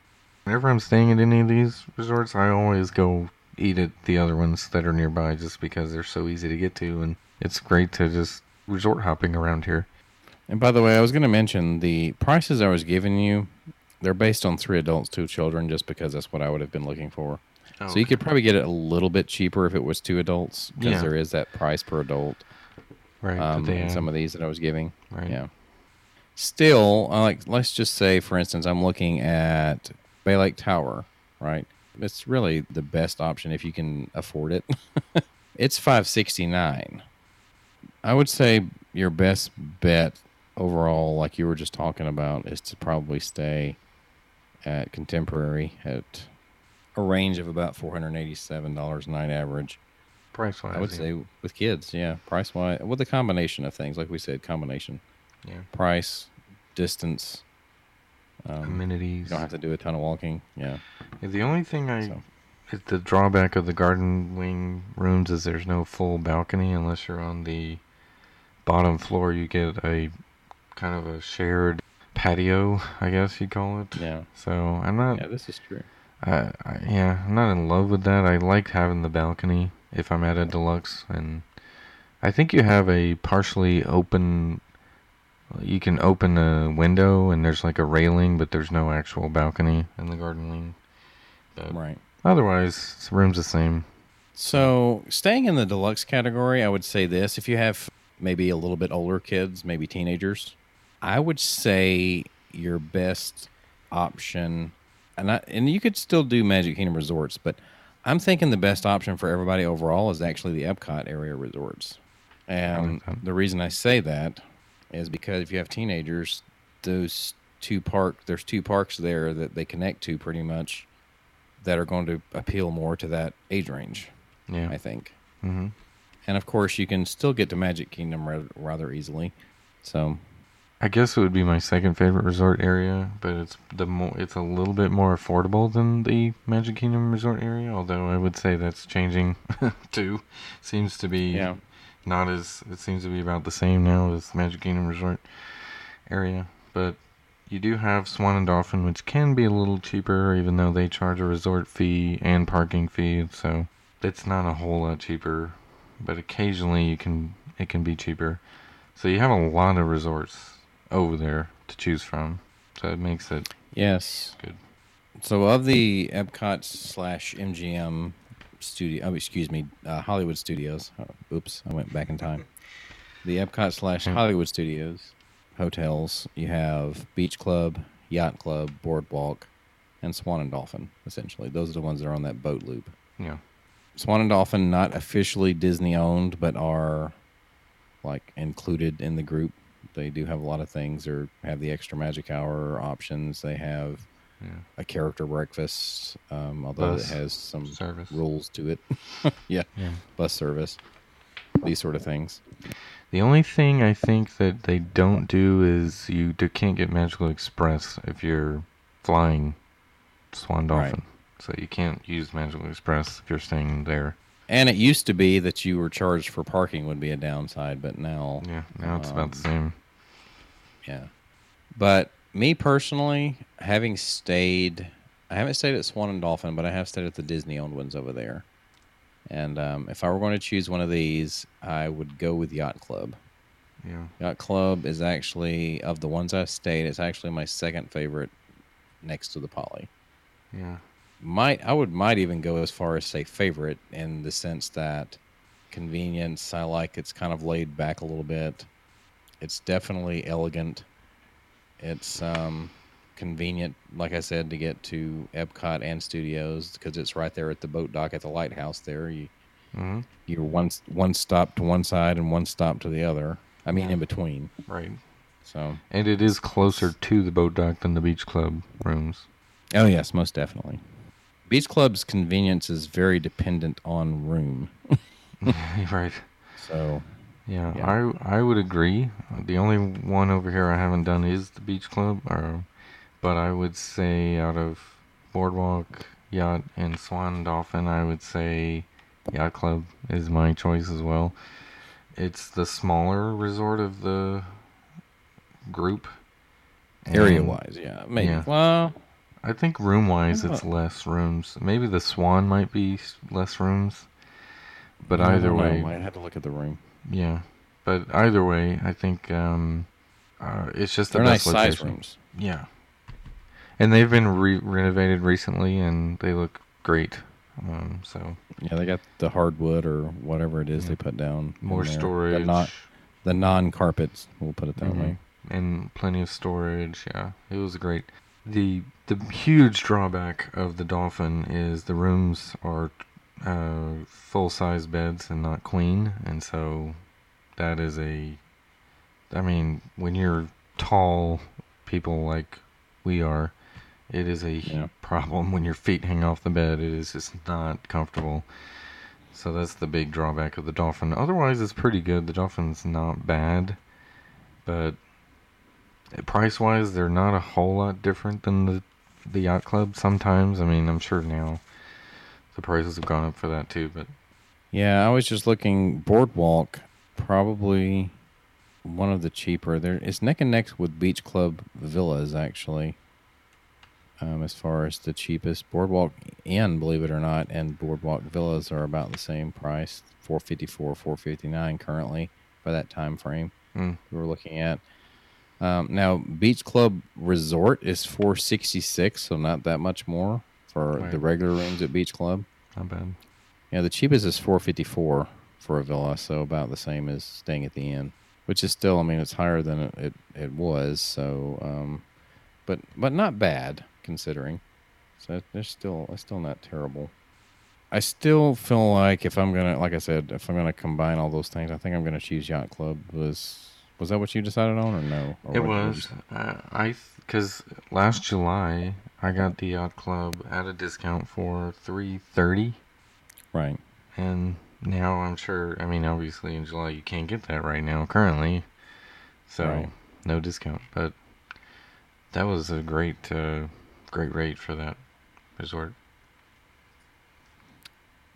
Whenever I'm staying at any of these resorts, I always go eat at the other ones that are nearby just because they're so easy to get to and it's great to just resort hopping around here. And by the way, I was going to mention the prices I was giving you. They're based on three adults, two children, just because that's what I would have been looking for. So you could probably get it a little bit cheaper if it was two adults, because Yeah. there is that price per adult right um, in some of these that I was giving. Right. Yeah. Still, like let's just say, for instance, I'm looking at Bay Lake Tower. Right, it's really the best option if you can afford it. it's five sixty nine. I would say your best bet overall, like you were just talking about, is to probably stay at Contemporary at a range of about four hundred eighty seven dollars a night average. price wise. I would say with kids, yeah, price wise, with a combination of things, like we said, combination, yeah. price, distance. Um, you Amenities. don't have to do a ton of walking. Yeah, Yeah, the only thing I So. is the drawback of the garden wing rooms is there's no full balcony unless you're on the bottom floor. You get a kind of a shared patio, I guess you'd call it. yeah, So I'm not. yeah. This is true. I, I, yeah, I'm not in love with that. I like having the balcony if I'm at a deluxe, and I think you have a partially open. You can open a window, and there's like a railing, but there's no actual balcony in the garden wing. But Right. otherwise, the room's the same. So, staying in the deluxe category, I would say this: if you have maybe a little bit older kids, maybe teenagers, I would say your best option, and I, and you could still do Magic Kingdom resorts, but I'm thinking the best option for everybody overall is actually the Epcot area resorts. And the reason I say that is because if you have teenagers, those two park there's two parks there that they connect to pretty much that are going to appeal more to that age range. Yeah. I think. hmm And of course, you can still get to Magic Kingdom ra- rather easily. So, I guess it would be my second favorite resort area, but it's the more it's a little bit more affordable than the Magic Kingdom resort area. Although I would say that's changing too. Seems to be yeah. not as it seems to be about the same now as the Magic Kingdom resort area. But you do have Swan and Dolphin, which can be a little cheaper, even though they charge a resort fee and parking fee. So it's not a whole lot cheaper, but occasionally you can it can be cheaper. So you have a lot of resorts over there to choose from. So it makes it Yes. good. So, of the Epcot slash MGM studio, oh, excuse me, uh, Hollywood Studios. Oh, oops, I went back in time. The Epcot slash Hmm. Hollywood Studios hotels, you have Beach Club, Yacht Club, Boardwalk, and Swan and Dolphin, essentially. Those are the ones that are on that boat loop. Yeah. Swan and Dolphin not officially Disney owned, but are like included in the group. They do have a lot of things. Or have the extra magic hour options. They have Yeah. a character breakfast, um, although Bus it has some service. rules to it. yeah, Yeah. bus service, these sort of things. The only thing I think that they don't do is you do, can't get Magical Express if you're flying Swan Right. Dolphin. So you can't use Magical Express if you're staying there. And it used to be that you were charged for parking would be a downside, but now, Yeah, now it's about the Um, same. Yeah. But me personally, having stayed, I haven't stayed at Swan and Dolphin, but I have stayed at the Disney owned ones over there. And um, if I were going to choose one of these, I would go with Yacht Club. Yeah. Yacht Club is actually of the ones I've stayed. It's actually my second favorite, next to the Poly. Yeah. Might I would might even go as far as say favorite in the sense that convenience. I like it's kind of laid back a little bit. It's definitely elegant. It's um, convenient, like I said, to get to Epcot and Studios because it's right there at the boat dock at the lighthouse. There, you hmm you're one one stop to one side and one stop to the other. I mean, Yeah. in between. Right. So, And it is closer to the boat dock than the beach club rooms. oh yes, most definitely. Beach Club's convenience is very dependent on room. right. So, Yeah, Yeah. I I would agree. The only one over here I haven't done is the beach club, or, but I would say out of boardwalk, yacht and Swan Dolphin, I would say Yacht Club is my choice as well. It's the smaller resort of the group. Area wise, yeah, maybe. Yeah. Well, I think room wise, it's less rooms. Maybe the Swan might be less rooms. But either way, I'd have to look at the room. Yeah. But either way, I think um, uh, it's just the They're nice best size location. rooms. Yeah. And they've been re- renovated recently, and they look great. Um, so Yeah, they got the hardwood or whatever it is Yeah. they put down. more there. The storage. non the non carpets. We'll put it that Mhm. way. and plenty of storage. Yeah, it was great. the The huge drawback of the Dolphin is the rooms are uh, full size beds and not queen, and so that is a. I mean, when you're tall people like we are, it is a Yeah. problem when your feet hang off the bed. It is just not comfortable. So that's the big drawback of the Dolphin. Otherwise, it's pretty good. The Dolphin's not bad, but price wise, they're not a whole lot different than the the yacht club. Sometimes, I mean, I'm sure now the prices have gone up for that too. But Yeah, I was just looking. Boardwalk, probably one of the cheaper. There it's neck and neck with Beach Club Villas actually. Um, as far as the cheapest, Boardwalk Inn, believe it or not, and Boardwalk Villas are about the same price, four fifty four, four fifty nine currently for that time frame mm, we were looking at. Um, now, Beach Club Resort is four sixty six, so not that much more for the regular rooms at Beach Club. not bad. Yeah, the cheapest is four fifty four for a villa, so about the same as staying at the inn, which is still, I mean, it's higher than it it, it was. So, um, but but not bad considering. So it's still it's still not terrible. I still feel like if I'm gonna, like I said, if I'm gonna combine all those things, I think I'm gonna choose Yacht Club. Was was that what you decided on, or no? Or It what- what you was uh, I because last July I got the yacht club at a discount for three thirty, right. and now I'm sure. I mean, obviously in July you can't get that right now currently, so Right. no discount. But that was a great, uh, great rate for that resort.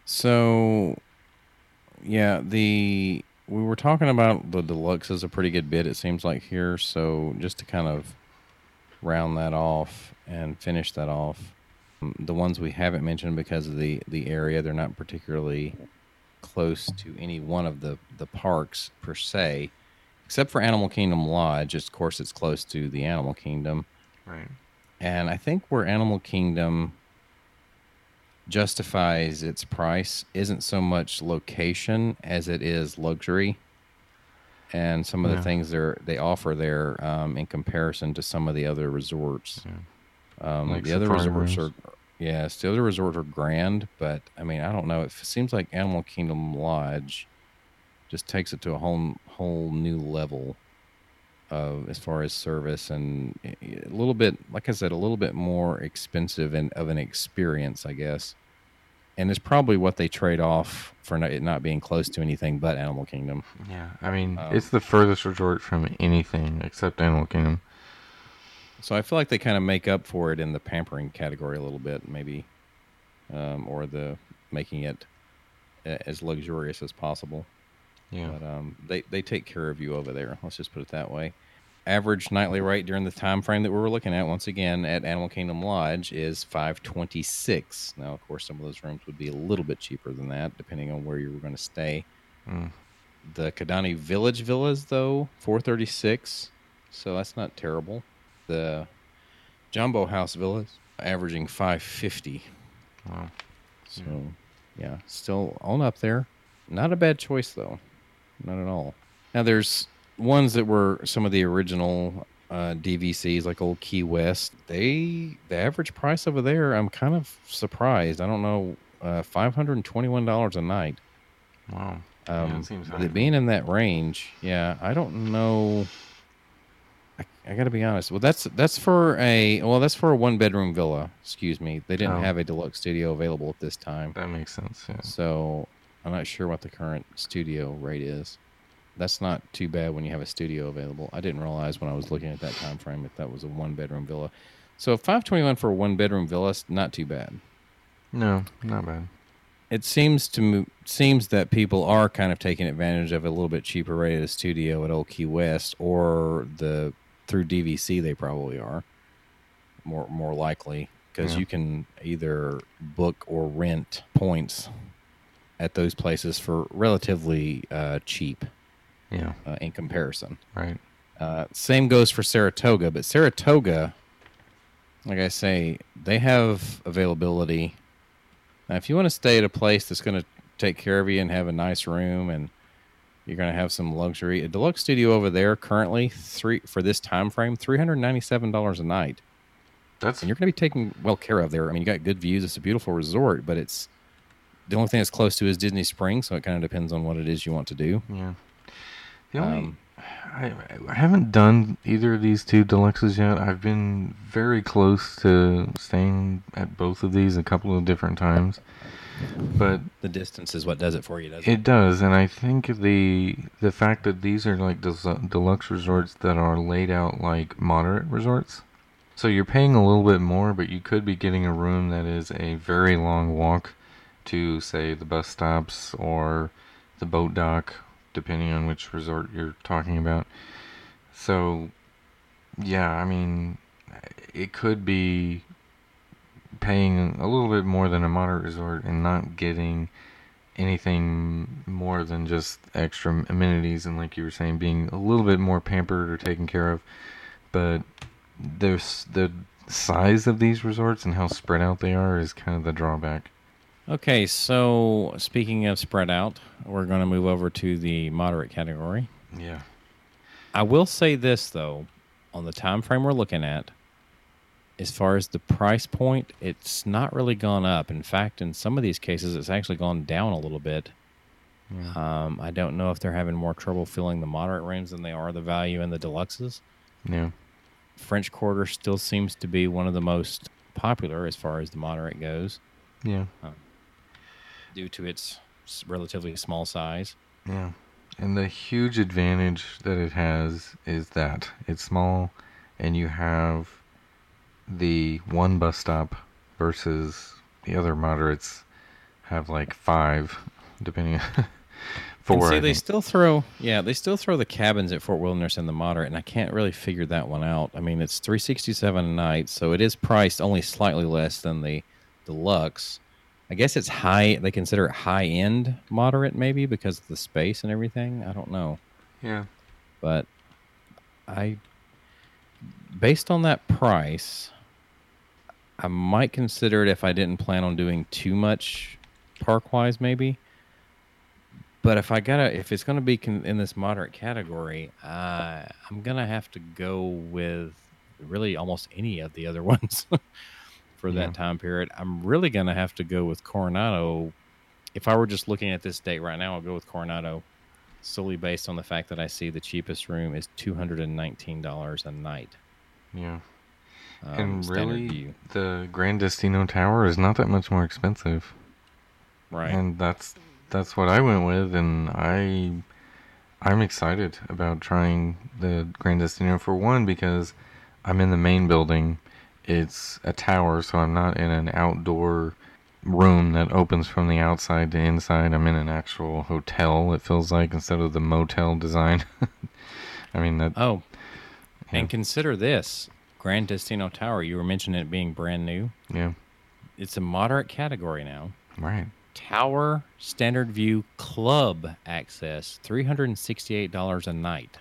So, yeah, the we were talking about the deluxe is a pretty good bid. It seems like here. So just to kind of round that off and finish that off, um, the ones we haven't mentioned because of the the area, they're not particularly close to any one of the the parks per se, except for Animal Kingdom Lodge. Of course, it's close to the Animal Kingdom. Right. And I think where Animal Kingdom justifies its price isn't so much location as it is luxury and some of the Yeah. things they they offer there um, in comparison to some of the other resorts. Um, Like the other resorts rooms. are, yes, the other resorts are grand, but I mean, I don't know. It seems like Animal Kingdom Lodge just takes it to a whole whole new level of as far as service and a little bit, like I said, a little bit more expensive and of an experience, I guess. And it's probably what they trade off for not, it not being close to anything but Animal Kingdom. Yeah. I mean, Um, it's the furthest resort from anything except Animal Kingdom. So I feel like they kind of make up for it in the pampering category a little bit, maybe, um, or the making it as luxurious as possible. Yeah. But um, they they take care of you over there. Let's just put it that way. Average nightly rate during the time frame that we were looking at, once again at Animal Kingdom Lodge, is five twenty six. Now, of course, some of those rooms would be a little bit cheaper than that, depending on where you were going to stay. Mm. The Kidani Village villas, though, four thirty six, so that's not terrible. The Jambo House villas averaging five fifty. Wow. So, yeah, still on up there. Not a bad choice though, not at all. Now there's ones that were some of the original uh, DVCs, like old Key West. They the average price over there, I'm kind of surprised. I don't know, uh, five hundred and twenty one dollars a night. Wow. Yeah, Um, it seems high. it being in that range, yeah, I don't know. I, I got to be honest. Well, that's that's for a well, that's for a one bedroom villa. Excuse me, they didn't Oh. have a deluxe studio available at this time. That makes sense. Yeah. So I'm not sure what the current studio rate is. That's not too bad when you have a studio available. I didn't realize when I was looking at that time frame if that was a one bedroom villa. So 521 for a one bedroom villa is not too bad. No, not bad. It seems to seems that people are kind of taking advantage of a little bit cheaper rate at a studio at Old Key West or the through DVC. They probably are more more likely because Yeah. you can either book or rent points at those places for relatively uh, cheap Yeah, uh, in comparison. right. Uh, same goes for Saratoga, but Saratoga, like I say, they have availability. Now, if you want to stay at a place that's going to take care of you and have a nice room, and you're going to have some luxury, a deluxe studio over there currently three for this time frame, three hundred ninety-seven dollars a night, That's and you're going to be taken well care of there. I mean, you got good views. It's a beautiful resort, but it's the only thing that's close to is Disney Springs, so it kind of depends on what it is you want to do. yeah. The only Um, I, I haven't done either of these two deluxes yet. I've been very close to staying at both of these a couple of different times, but the distance is what does it for you, doesn't it? it does, and I think the the fact that these are like deluxe resorts that are laid out like moderate resorts, so you're paying a little bit more, but you could be getting a room that is a very long walk to say the bus stops or the boat dock, depending on which resort you're talking about. So, yeah, I mean, it could be paying a little bit more than a moderate resort and not getting anything more than just extra amenities and like you were saying being a little bit more pampered or taken care of but there's the size of these resorts and how spread out they are is kind of the drawback Okay, so speaking of spread out, we're going to move over to the moderate category. yeah I will say this though, on the time frame we're looking at, as far as the price point, it's not really gone up. In fact, in some of these cases, it's actually gone down a little bit. yeah Um, I don't know if they're having more trouble filling the moderate rooms than they are the value in the deluxes. yeah French Quarter still seems to be one of the most popular as far as the moderate goes, yeah due to its relatively small size. yeah and the huge advantage that it has is that it's small and you have the one bus stop versus the other moderates have like five depending on four And see, they still throw, yeah, they still throw the cabins at Fort Wilderness and the moderate, and I can't really figure that one out. I mean, it's three sixty seven a night, so it is priced only slightly less than the deluxe. I guess it's high. They consider it high end moderate, maybe because of the space and everything. I don't know, yeah but I, based on that price, I might consider it if I didn't plan on doing too much park wise, maybe. But if I gotta, if it's gonna be con- in this moderate category, uh, I'm gonna have to go with really almost any of the other ones for Yeah. that time period. I'm really gonna have to go with Coronado. If I were just looking at this date right now, I'll go with Coronado solely based on the fact that I see the cheapest room is two hundred and nineteen dollars a night. yeah Um, and really view. the grand destino tower is not that much more expensive right? and that's that's what i went with and i i'm excited about trying the grand destino for one because i'm in the main building it's a tower so i'm not in an outdoor room that opens from the outside to inside i'm in an actual hotel it feels like instead of the motel design i mean that oh, Yeah. and consider this Grand Destino Tower. You were mentioning it being brand new. yeah It's a moderate category now. right Tower Standard View Club access, three hundred and sixty-eight dollars a night.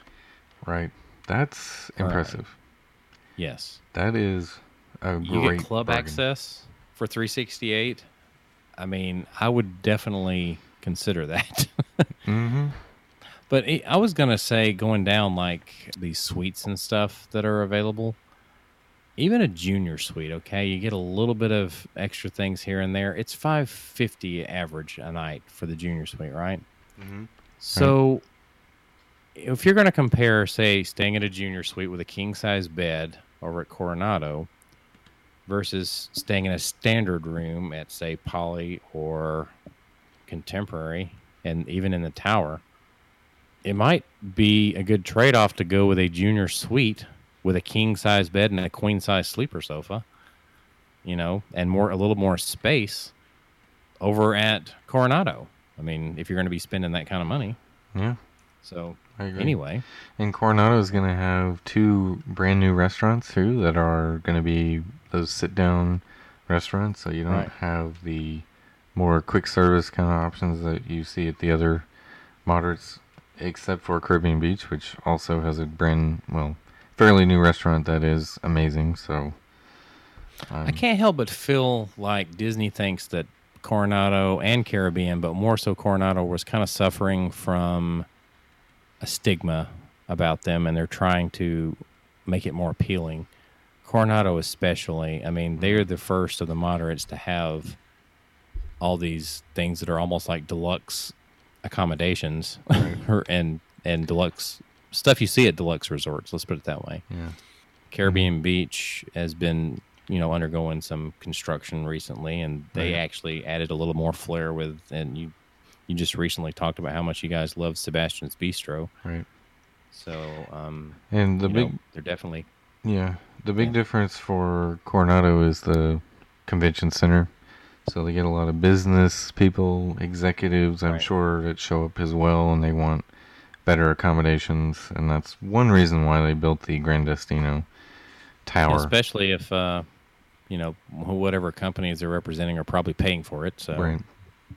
right that's impressive Yes, That is a you get club bargain. access for three sixty-eight. I mean, I would definitely consider that. Mm-hmm. But it, I was gonna say going down like these suites and stuff that are available. Even a junior suite, okay, you get a little bit of extra things here and there. It's five fifty average a night for the junior suite, right? Mm-hmm. So, if you're going to compare, say, staying at a junior suite with a king size bed over at Coronado versus staying in a standard room at, say, Poly or Contemporary, and even in the Tower, it might be a good trade off to go with a junior suite with a king size bed and a queen size sleeper sofa, you know, and more a little more space over at Coronado. I mean, if you're going to be spending that kind of money. Yeah. So anyway, And Coronado is going to have two brand new restaurants too that are going to be those sit down restaurants. So you don't Right. have the more quick service kind of options that you see at the other moderates, except for Caribbean Beach, which also has a brand, well, fairly new restaurant that is amazing. So um, I can't help but feel like Disney thinks that Coronado and Caribbean, but more so Coronado, was kind of suffering from a stigma about them, and they're trying to make it more appealing. Coronado, especially, I mean, mm-hmm. they're the first of the moderates to have all these things that are almost like deluxe accommodations and and deluxe stuff you see at deluxe resorts. Let's put it that way. yeah. Caribbean mm-hmm. Beach has been, you know, undergoing some construction recently, and they Right. actually added a little more flair with. And you, you just recently talked about how much you guys love Sebastian's Bistro. Right. So, um, And the big know, they're definitely Yeah, the big Yeah. difference for Coronado is the convention center. So they get a lot of business people, executives, I'm Right. sure, that show up as well, and they want better accommodations, and that's one reason why they built the Grandestino Tower. especially if, uh, you know, whatever companies they're representing are probably paying for it. So Right,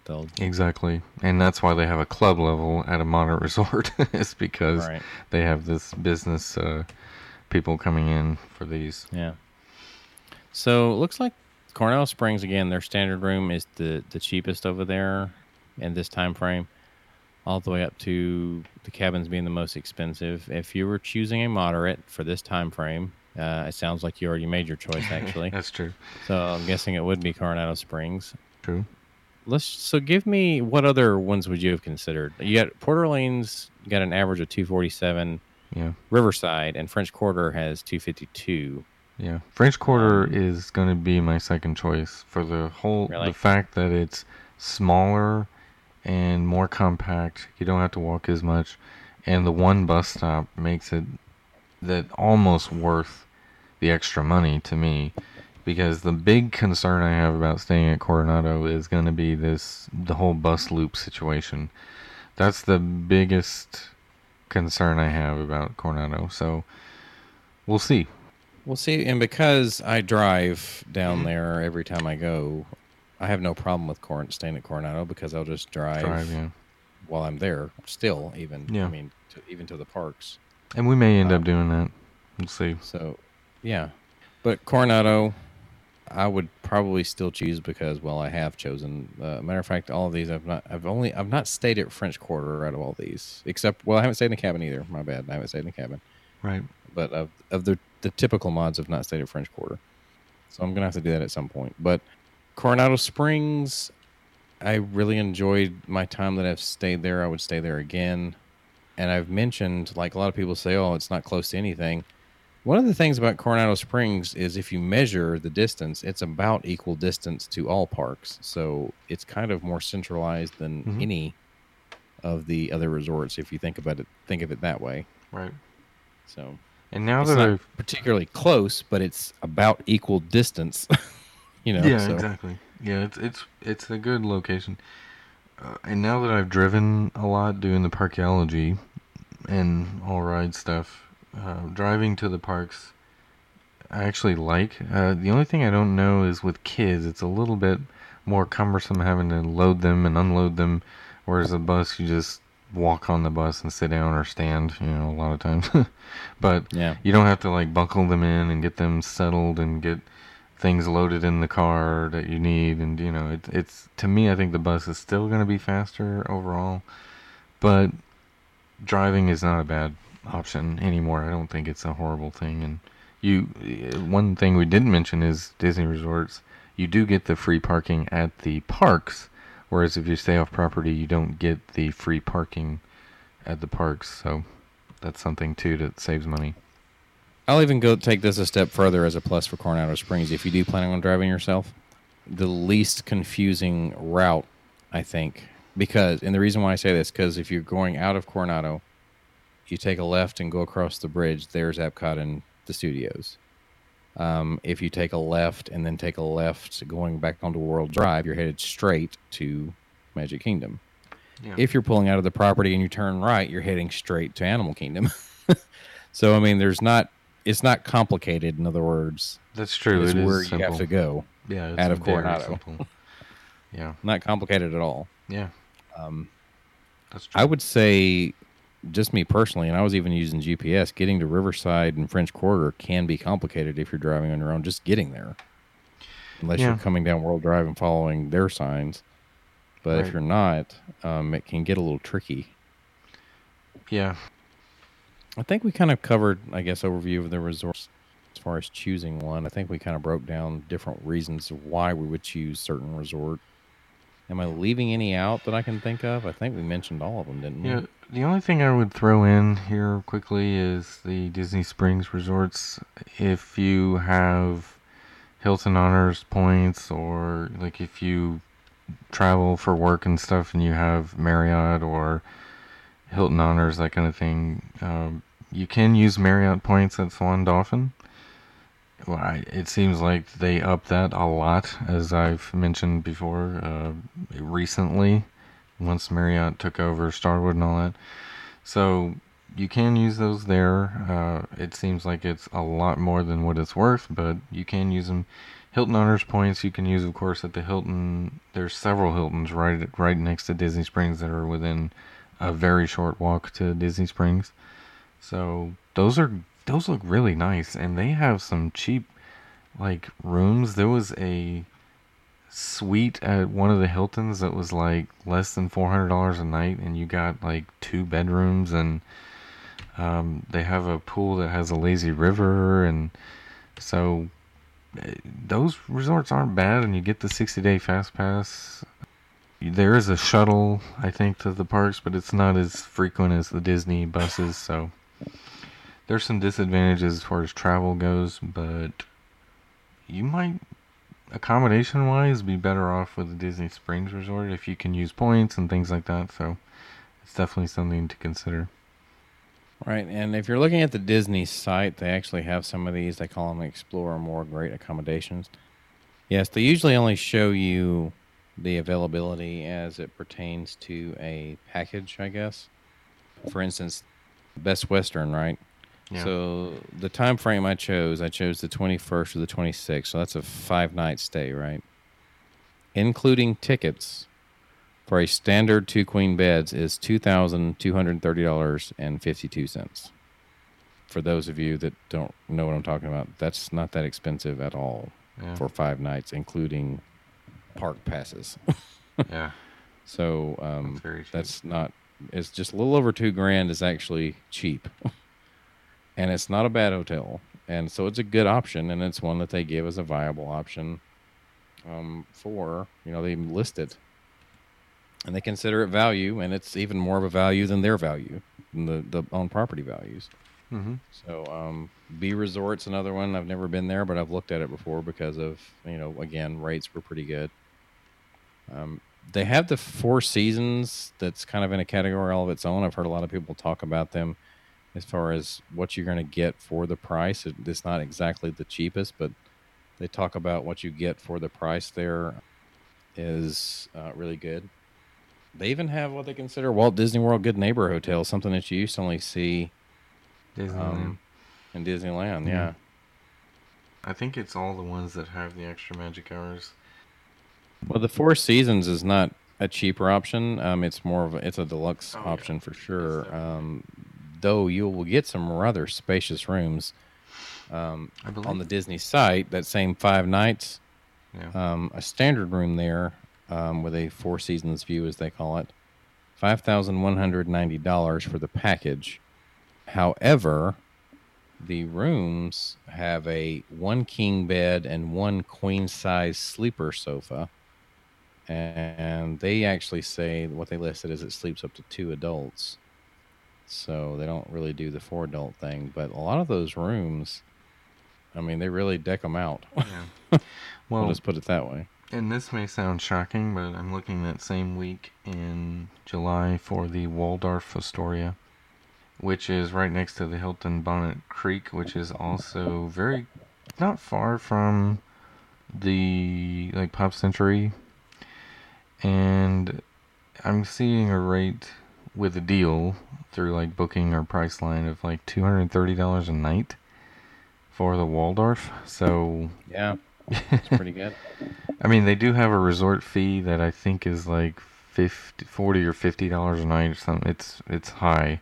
they'll exactly, and that's why they have a club level at a moderate resort. it's because right. they have this business uh, people coming in for these. Yeah. So it looks like Coronado Springs again. Their standard room is the the cheapest over there in this time frame, all the way up to the cabins being the most expensive. If you were choosing a moderate for this time frame, uh, it sounds like you already made your choice actually. That's true. so I'm guessing it would be Coronado Springs. True. Let's so give me what other ones would you have considered? You got Port Orleans got an average of 247. Yeah. Riverside and French Quarter has 252. Yeah, French Quarter Um, is going to be my second choice for the whole Really? the fact that it's smaller and more compact. You don't have to walk as much, and the one bus stop makes it that almost worth the extra money to me. Because the big concern I have about staying at Coronado is going to be this the whole bus loop situation. That's the biggest concern I have about Coronado. So we'll see. We'll see, and because I drive Mm-hmm. down there every time I go, I have no problem with Cor- staying at Coronado because I'll just drive, Drive, yeah. while I'm there. Still, even Yeah. I mean, to, even to the parks. And we may end Um, up doing that. We'll see. So, yeah, but Coronado, I would probably still choose because well, I have chosen. Uh, matter of fact, all of these I've not. I've only I've not stayed at French Quarter out of all these, except well, I haven't stayed in the cabin either. My bad, I haven't stayed in the cabin. Right. but of of the the typical mods have not stayed at French Quarter, so I'm gonna have to do that at some point. But Coronado Springs, I really enjoyed my time that I've stayed there. I would stay there again, and I've mentioned like a lot of people say, oh, it's not close to anything. One of the things about Coronado Springs is if you measure the distance, it's about equal distance to all parks. So it's kind of more centralized than Mhm. any of the other resorts if you think about it think of it that way. Right. So And now it's that not I've particularly close, but it's about equal distance. you know, yeah, so exactly. Yeah, it's it's it's a good location. Uh, and now that I've driven a lot doing the parkology and all ride stuff, uh, driving to the parks, I actually like. Uh, the only thing I don't know is with kids, it's a little bit more cumbersome having to load them and unload them, whereas a bus you just walk on the bus and sit down or stand. You know, a lot of times, but yeah, you don't have to like buckle them in and get them settled and get things loaded in the car that you need and you know it, it's to me i think the bus is still going to be faster overall but driving is not a bad option anymore. I don't think it's a horrible thing. And you uh, one thing we didn't mention is disney resorts. You do get the free parking at the parks whereas if you stay off property you don't get the free parking at the parks. So that's something too that saves money. I'll even go take this a step further as a plus for Coronado Springs. If you do plan on driving yourself, the least confusing route, I think, because and the reason why I say this because if you're going out of Coronado, you take a left and go across the bridge. There's Epcot and the studios. Um, if you take a left and then take a left going back onto World Drive, you're headed straight to Magic Kingdom. Yeah. If you're pulling out of the property and you turn right, you're heading straight to Animal Kingdom. so I mean, there's not it's not complicated. In other words, That's true. it's It is where simple. you have to go. Yeah, it's out of Coronado. simple. Yeah, Not complicated at all. yeah, Um, that's true. I would say, just me personally, and I was even using GPS. Getting to Riverside and French Quarter can be complicated if you're driving on your own. Just getting there, unless Yeah. you're coming down World Drive and following their signs. But Right. if you're not, um, it can get a little tricky. yeah, I think we kind of covered, I guess, overview of the resorts as far as choosing one. I think we kind of broke down different reasons why we would choose certain resort. Am I leaving any out that I can think of? I think we mentioned all of them, didn't we? yeah. The only thing I would throw in here quickly is the Disney Springs resorts. If you have Hilton Honors points, or like if you travel for work and stuff, and you have Marriott or Hilton Honors, that kind of thing, um, you can use Marriott points at Swan Dolphin. Well, I, it seems like they up that a lot, as I've mentioned before, uh, recently, once Marriott took over Starwood and all that. So you can use those there. Uh, it seems like it's a lot more than what it's worth, but you can use them. Hilton Honors points you can use, of course, at the Hilton. There's several Hiltons right right next to Disney Springs that are within a very short walk to Disney Springs. So those are those look really nice, and they have some cheap like rooms. There was a suite at one of the Hiltons that was like less than four hundred dollars a night, and you got like two bedrooms, and um, they have a pool that has a lazy river, and so eh, those resorts aren't bad, and you get the sixty day fast pass. There is a shuttle, I think, to the parks, but it's not as frequent as the Disney buses, so there's some disadvantages as far as travel goes, but you might accommodation wise be better off with the Disney Springs Resort if you can use points and things like that. So it's definitely something to consider. Right, and if you're looking at the Disney site, they actually have some of these. They call them Explore More Great Accommodations. Yes, they usually only show you the availability as it pertains to a package, I guess. For instance, Best Western, right? Yeah. So the time frame I chose, I chose the 21st or the 26th. So that's a five night stay, right? Including tickets for a standard two queen beds is two thousand two hundred thirty dollars and fifty two cents. For those of you that don't know what I'm talking about, that's not that expensive at all yeah. for five nights, including park passes. yeah. So um, That's that's not. It's just a little over two grand is actually cheap, and it's not a bad hotel, and so it's a good option, and it's one that they give as a viable option. Um, for you know they list it, and they consider it value, and it's even more of a value than their value, than the the own property values. Mm-hmm. So, um, B Resort's another one. I've never been there, but I've looked at it before because of you know again rates were pretty good. Um, they have the Four Seasons that's kind of in a category all of its own. I've heard a lot of people talk about them as far as what you're going to get for the price. It's not exactly the cheapest, but they talk about what you get for the price there is uh, really good. They even have what they consider Walt Disney World Good Neighbor Hotel, something that you used to only see Disneyland. um, in Disneyland. Mhm. Yeah. I think it's all the ones that have the extra magic hours. Well, the Four Seasons is not a cheaper option. Um, it's more of a, it's a deluxe Oh, yeah. option for sure. Um, though you will get some rather spacious rooms. Um, on the Disney site, that same five nights, yeah. um, a standard room there um, with a Four Seasons view, as they call it, five thousand one hundred ninety dollars for the package. However, the rooms have a one king bed and one queen size sleeper sofa, and they actually say what they listed is it sleeps up to two adults. So they don't really do the four adult thing, but a lot of those rooms, I mean, they really deck them out. yeah. We'll Well, just put it that way. and this may sound shocking, but I'm looking that same week in July for the Waldorf Astoria, which is right next to the Hilton Bonnet Creek, which is also very not far from the like Pop Century, and I'm seeing a rate with a deal through like booking or Priceline of like two hundred thirty dollars a night for the Waldorf. So Yeah, it's pretty good. I mean, they do have a resort fee that I think is like 50, 40 or fifty dollars a night or something. It's it's high,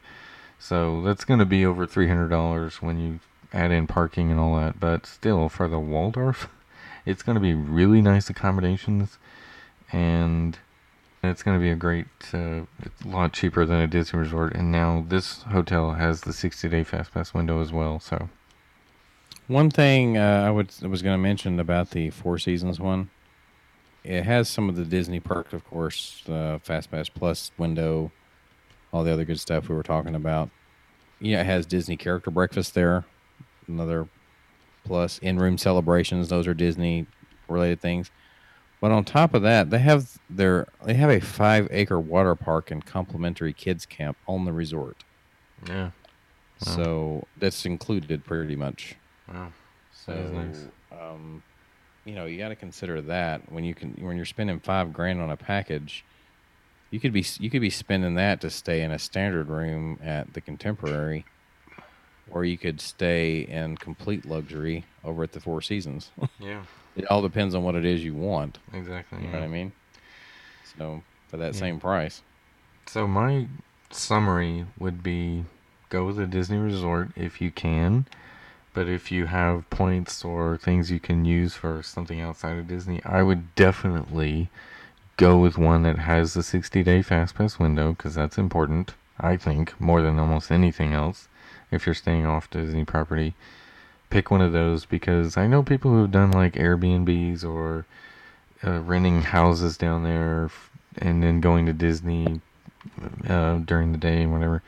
so that's going to be over three hundred dollars when you add in parking and all that. But still, for the Waldorf, it's going to be really nice accommodations, and it's going to be a great, uh, a lot cheaper than a Disney resort. And now this hotel has the sixty day fast pass window as well. So One thing uh, I would was going to mention about the Four Seasons one, it has some of the Disney perks, of course, uh, Fast Pass Plus window, all the other good stuff we were talking about. Yeah, it has Disney character breakfast there, another plus in room celebrations. Those are Disney related things. But on top of that, they have their they have a five acre water park and complimentary kids camp on the resort. yeah, Wow. So that's included pretty much. wow, So, nice. um, you know, you got to consider that when you can when you're spending five grand on a package, you could be you could be spending that to stay in a standard room at the Contemporary, or you could stay in complete luxury over at the Four Seasons. yeah, it all depends on what it is you want. exactly. You know what I mean? So for that Yeah. same price, So my summary would be go with a Disney resort if you can, but if you have points or things you can use for something outside of Disney, I would definitely go with one that has the 60-day fast pass window because that's important, I think, more than almost anything else if you're staying off Disney property. Pick one of those because I know people who've done like Airbnbs or uh, renting houses down there and then going to Disney uh, during the day and whatever.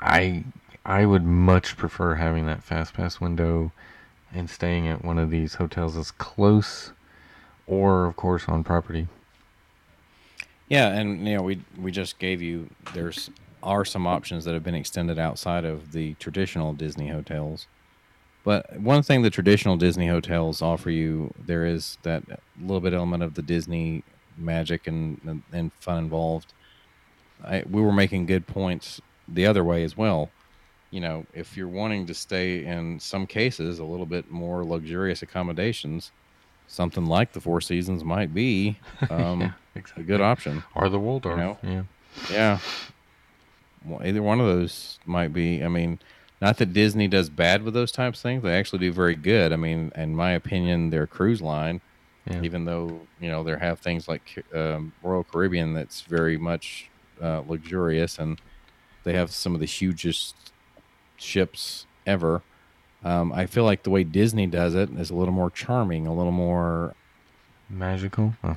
I I would much prefer having that fast pass window and staying at one of these hotels as close or of course on property. Yeah, and you know, we we just gave you there's are some options that have been extended outside of the traditional Disney hotels. But one thing the traditional Disney hotels offer you, there is that little bit element of the Disney magic and and, and fun involved. I, we were making good points the other way as well. You know, if you're wanting to stay in some cases a little bit more luxurious accommodations, something like the Four Seasons might be um, yeah, a good option. Or the Waldorf. know? Yeah. Yeah. Well, either one of those might be. I mean, not that Disney does bad with those types of things. They actually do very good. I mean, in my opinion, their cruise line, Yeah. even though you know they have things like um, Royal Caribbean that's very much uh, luxurious, and they have some of the hugest ships ever. Um, I feel like the way Disney does it is a little more charming, a little more Magical. Oh.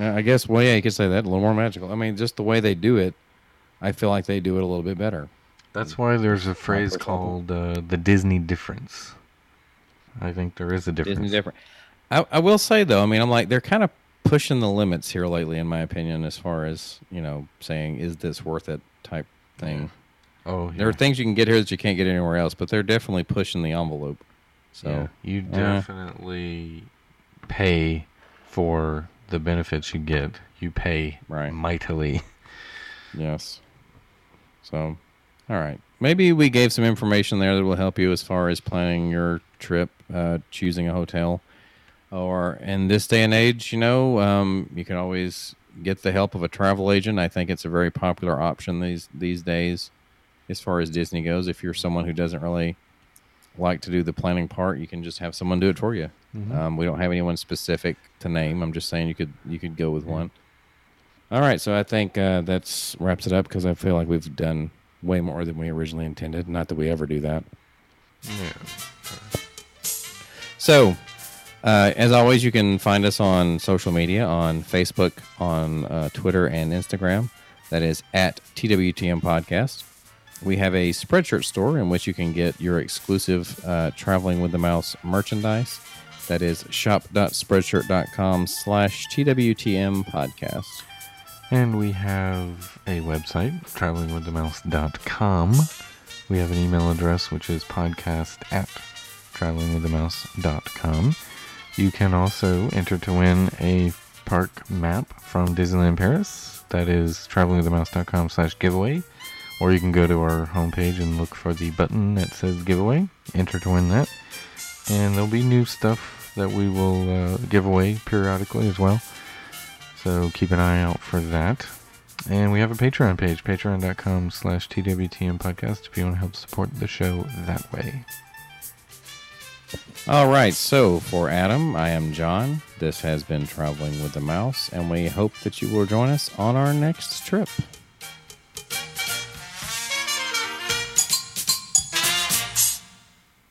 I guess. Well, yeah, you could say that a little more magical. I mean, just the way they do it, I feel like they do it a little bit better. That's why there's a phrase called uh, the Disney difference. I think there is a difference. Disney different. I, I will say though, I mean, I'm like they're kind of pushing the limits here lately, in my opinion, as far as you know, saying is this worth it type thing. Oh, yeah. There are things you can get here that you can't get anywhere else, but they're definitely pushing the envelope. So Yeah, you yeah. definitely pay for the benefits you get. You pay Right. mightily. yes. So, all right. Maybe we gave some information there that will help you as far as planning your trip, uh, choosing a hotel, or in this day and age, you know, um, you can always get the help of a travel agent. I think it's a very popular option these these days, as far as Disney goes. If you're someone who doesn't really like to do the planning part, you can just have someone do it for you. Um, we don't have anyone specific to name. I'm just saying you could you could go with one. All right, so I think uh, that's wraps it up because I feel like we've done way more than we originally intended. Not that we ever do that. Yeah. So, uh, as always, you can find us on social media on Facebook, on uh, Twitter, and Instagram. That is at TWTM Podcast. We have a Spreadshirt store in which you can get your exclusive uh, Traveling with the Mouse merchandise. That is shop.spreadshirt.com slash TWTM Podcast. And we have a website, travelingwiththemouse.com. We have an email address, which is podcast at travelingwiththemouse.com. You can also enter to win a park map from Disneyland Paris. That is travelingwiththemouse.com slash giveaway. Or you can go to our homepage and look for the button that says giveaway. Enter to win that. And there'll be new stuff that we will uh, give away periodically as well. So keep an eye out for that. And we have a Patreon page, patreon.com slash TWTM podcast, if you want to help support the show that way. All right, so for Adam, I am John. This has been Traveling with the Mouse, and we hope that you will join us on our next trip.